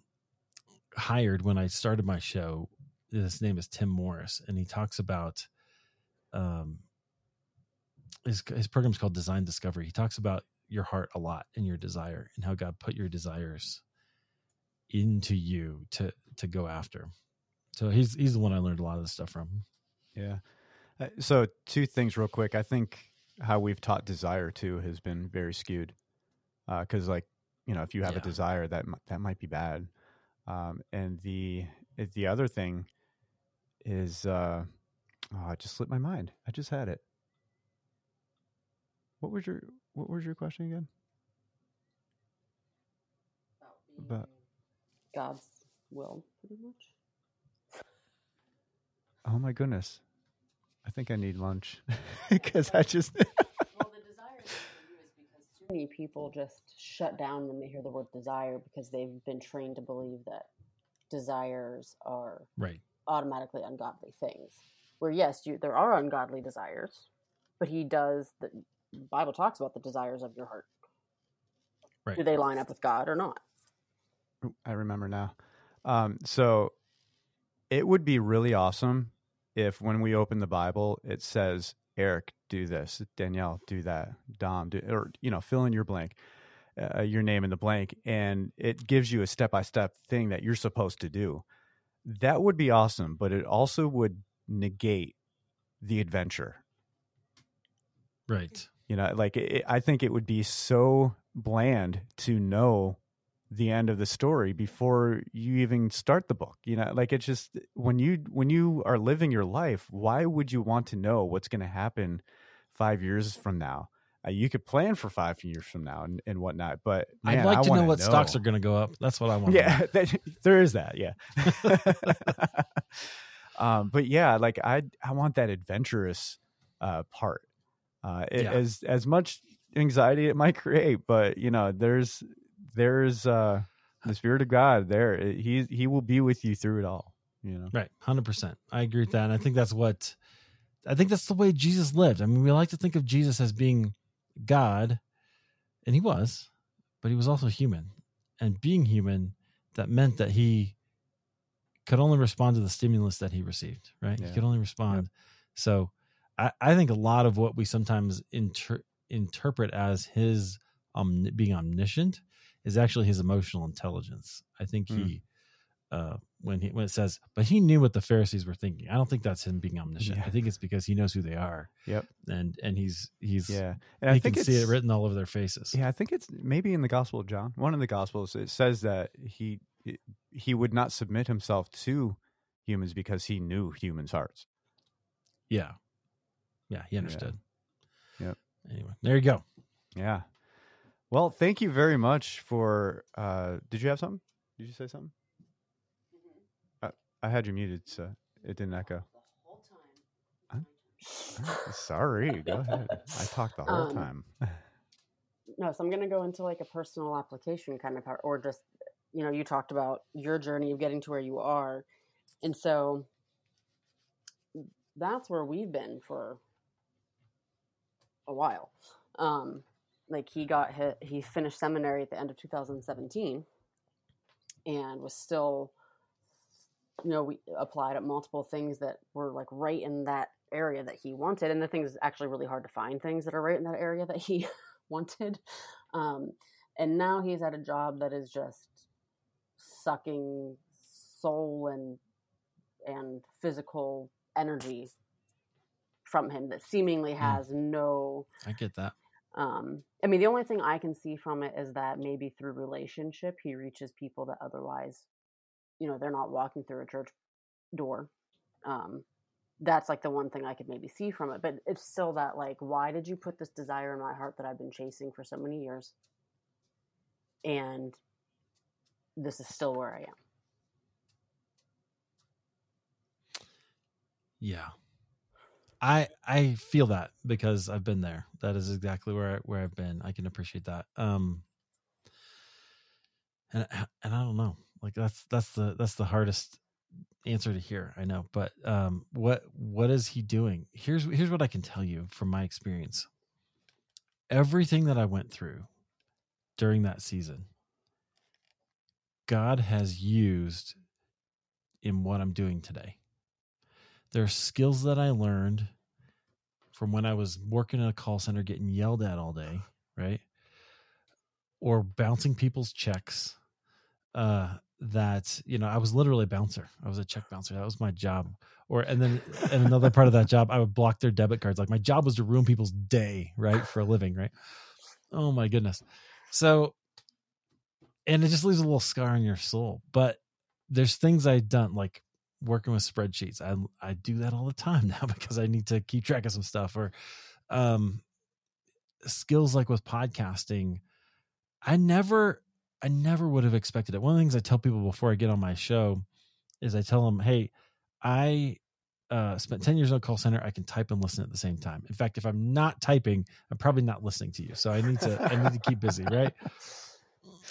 hired when I started my show, his name is Tim Morris, and he talks about um, his his program is called Design Discovery. He talks about your heart a lot and your desire and how God put your desires into you to to go after. So he's he's the one I learned a lot of this stuff from. Yeah. Uh, so two things real quick. I think how we've taught desire too has been very skewed. Because uh, like you know, if you have yeah. a desire, that that might be bad. Um, and the the other thing is, uh, oh, it just slipped my mind. I just had it. What was your What was your question again? About God's will, pretty much. Oh my goodness. I think I need lunch because I just. well, the desire is because too many people just shut down when they hear the word desire because they've been trained to believe that desires are right automatically ungodly things. Where yes, you, there are ungodly desires, but he does. The Bible talks about the desires of your heart. Right. Do they line up with God or not? I remember now. Um, so it would be really awesome if when we open the Bible, it says, Eric, do this, Danielle, do that, Dom, do, or, you know, fill in your blank, uh, your name in the blank, and it gives you a step by step thing that you're supposed to do. That would be awesome, but it also would negate the adventure. Right. You know, like it, I think it would be so bland to know the end of the story before you even start the book you know like it's just when you when you are living your life why would you want to know what's going to happen five years from now? Uh, you could plan for five years from now and, and whatnot but man, i'd like I to know what know. stocks are going to go up. That's what i want yeah that, there is that yeah. Um, but yeah like i i want that adventurous uh, part. Uh, yeah. as as much anxiety it might create but you know there's there's uh the spirit of God there. He he will be with you through it all. You know, right? Hundred percent. I agree with that. And I think that's what I think that's the way Jesus lived. I mean, we like to think of Jesus as being God, and he was, but he was also human. And being human, that meant that he could only respond to the stimulus that he received. Right? Yeah. He could only respond. So, I, I think a lot of what we sometimes inter- interpret as his um, being omniscient is actually his emotional intelligence. I think he, mm. uh, when he when it says, but he knew what the Pharisees were thinking. I don't think that's him being omniscient. Yeah. I think it's because he knows who they are. Yep. And and he's he's yeah. And I think can see it written all over their faces. Yeah, I think it's maybe in the Gospel of John. One of the Gospels it says that he he would not submit himself to humans because he knew humans' hearts. Yeah. Yeah, he understood. Yeah. Yep. Anyway, there you go. Yeah. Well, thank you very much for. Uh, did you have something? Did you say something? Mm-hmm. Uh, I had you muted, so it didn't echo. sorry, go ahead. I talked the whole um, time. no, so I'm going to go into like a personal application kind of part, or just, you know, you talked about your journey of getting to where you are. And so that's where we've been for a while. Um, like he got hit he finished seminary at the end of 2017 and was still you know we applied at multiple things that were like right in that area that he wanted. And the thing is actually really hard to find things that are right in that area that he wanted. Um, and now he's at a job that is just sucking soul and and physical energy from him that seemingly hmm. has no I get that um, I mean, the only thing I can see from it is that maybe through relationship, he reaches people that otherwise, you know, they're not walking through a church door. Um, that's like the one thing I could maybe see from it. But it's still that, like, why did you put this desire in my heart that I've been chasing for so many years? And this is still where I am. Yeah. I I feel that because I've been there. That is exactly where I, where I've been. I can appreciate that. Um, and and I don't know. Like that's that's the that's the hardest answer to hear. I know, but um, what what is he doing? Here's here's what I can tell you from my experience. Everything that I went through during that season, God has used in what I'm doing today. There are skills that I learned from when I was working in a call center, getting yelled at all day, right? Or bouncing people's checks. Uh, that you know, I was literally a bouncer. I was a check bouncer. That was my job. Or and then and another part of that job, I would block their debit cards. Like my job was to ruin people's day, right, for a living, right? Oh my goodness. So, and it just leaves a little scar on your soul. But there's things I've done, like working with spreadsheets. I I do that all the time now because I need to keep track of some stuff or um skills like with podcasting. I never I never would have expected it. One of the things I tell people before I get on my show is I tell them, "Hey, I uh, spent 10 years on a call center. I can type and listen at the same time. In fact, if I'm not typing, I'm probably not listening to you. So I need to I need to keep busy, right?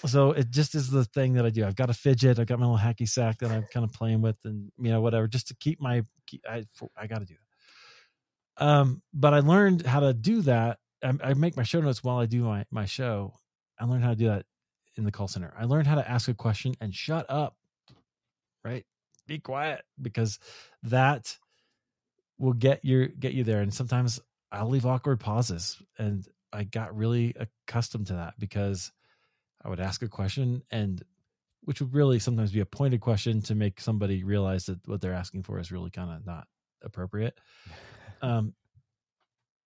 so it just is the thing that I do. I've got a fidget. I've got my little hacky sack that I'm kind of playing with, and you know whatever, just to keep my. I I got to do that. Um, but I learned how to do that. I, I make my show notes while I do my my show. I learned how to do that in the call center. I learned how to ask a question and shut up. Right, be quiet because that will get you get you there. And sometimes I'll leave awkward pauses, and I got really accustomed to that because I would ask a question and which would really sometimes be a pointed question to make somebody realize that what they're asking for is really kind of not appropriate. Um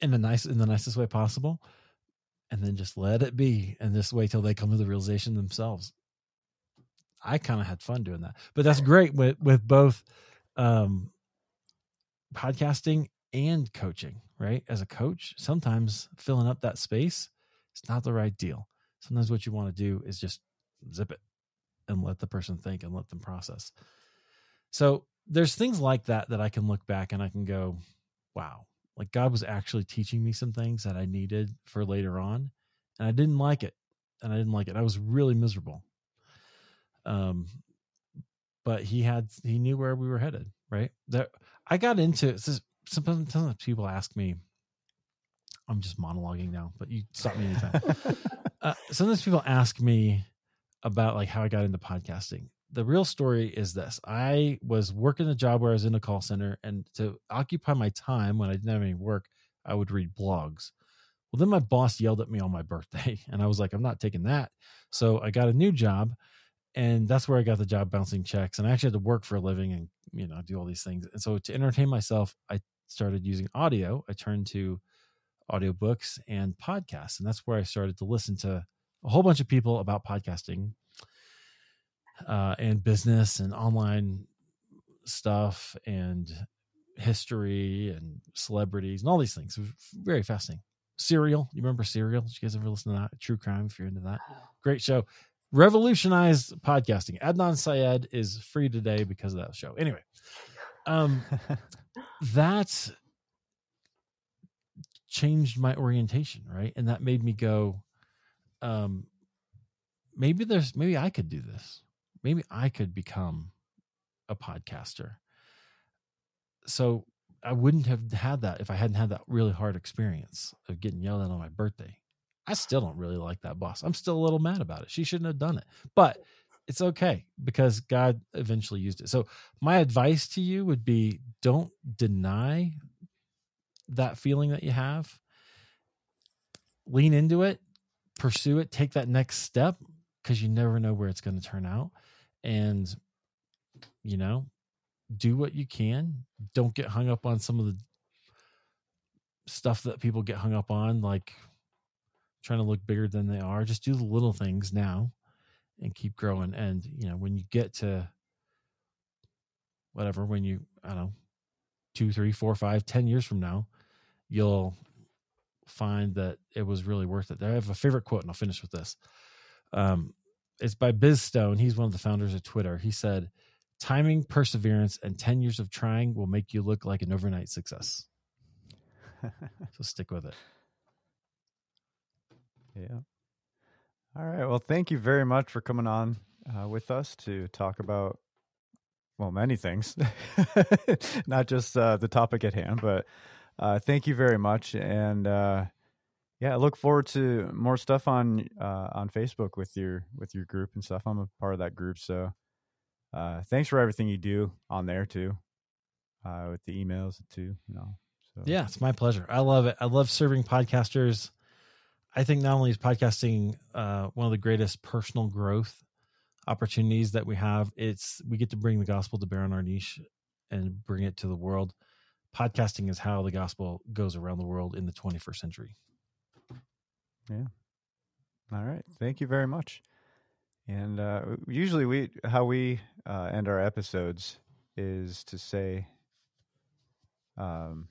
in the nice in the nicest way possible. And then just let it be and just wait till they come to the realization themselves. I kind of had fun doing that. But that's great with with both um podcasting and coaching, right? As a coach, sometimes filling up that space is not the right deal sometimes what you want to do is just zip it and let the person think and let them process. So there's things like that that I can look back and I can go, wow, like God was actually teaching me some things that I needed for later on. And I didn't like it. And I didn't like it. I was really miserable. Um, but he had, he knew where we were headed, right? That I got into sometimes people ask me, I'm just monologuing now, but you stop me anytime. uh, sometimes people ask me about like how I got into podcasting. The real story is this: I was working a job where I was in a call center, and to occupy my time when I didn't have any work, I would read blogs. Well, then my boss yelled at me on my birthday, and I was like, I'm not taking that. So I got a new job, and that's where I got the job bouncing checks. And I actually had to work for a living and you know do all these things. And so to entertain myself, I started using audio. I turned to audiobooks and podcasts. And that's where I started to listen to a whole bunch of people about podcasting uh, and business and online stuff and history and celebrities and all these things. It was very fascinating. Serial, you remember Serial? Did you guys ever listen to that? True crime, if you're into that. Great show. Revolutionized podcasting. Adnan Syed is free today because of that show. Anyway, um, that's changed my orientation, right? And that made me go, um, maybe there's maybe I could do this. Maybe I could become a podcaster. So I wouldn't have had that if I hadn't had that really hard experience of getting yelled at on my birthday. I still don't really like that boss. I'm still a little mad about it. She shouldn't have done it. But it's okay because God eventually used it. So my advice to you would be don't deny that feeling that you have, lean into it, pursue it, take that next step because you never know where it's going to turn out. And, you know, do what you can. Don't get hung up on some of the stuff that people get hung up on, like trying to look bigger than they are. Just do the little things now and keep growing. And, you know, when you get to whatever, when you, I don't know, two, three, four, five, ten years from now, you'll find that it was really worth it. I have a favorite quote, and I'll finish with this. Um, it's by Biz Stone. He's one of the founders of Twitter. He said, Timing, perseverance, and 10 years of trying will make you look like an overnight success. so stick with it. Yeah. All right. Well, thank you very much for coming on uh, with us to talk about, well, many things, not just uh, the topic at hand. But uh, thank you very much, and uh, yeah, I look forward to more stuff on uh, on Facebook with your with your group and stuff. I'm a part of that group, so uh, thanks for everything you do on there too, with the emails too. You know, so. yeah, it's my pleasure. I love it. I love serving podcasters. I think not only is podcasting uh, one of the greatest personal growth opportunities that we have, it's we get to bring the gospel to bear on our niche and bring it to the world. Podcasting is how the gospel goes around the world in the 21st century. Yeah. All right. Thank you very much. And uh, usually, we how we uh, end our episodes is to say, um,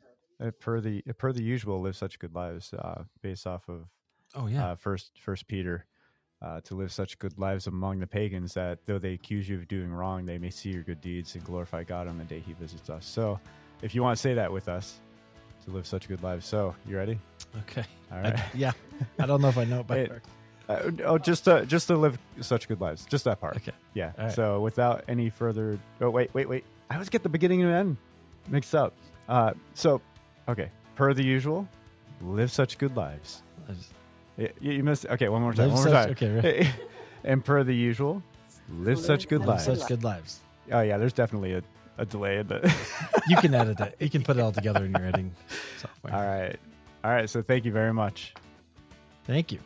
per the per the usual, live such good lives, uh, based off of Oh yeah. Uh, first First Peter. Uh, to live such good lives among the pagans that though they accuse you of doing wrong, they may see your good deeds and glorify God on the day He visits us. So, if you want to say that with us, to live such good lives. So, you ready? Okay. All right. I, yeah. I don't know if I know it by heart. Uh, oh, just to just to live such good lives. Just that part. Okay. Yeah. Right. So, without any further. Oh, wait, wait, wait. I always get the beginning and end mixed up. Uh, so, okay. Per the usual, live such good lives. Just, you, missed. Okay, one more time. Live one more such, time. Okay. Right. and per the usual, live such good live lives. Such good lives. Oh yeah, there's definitely a, a delay But you can edit it. You can put it all together in your editing software. All right. All right. So thank you very much. Thank you.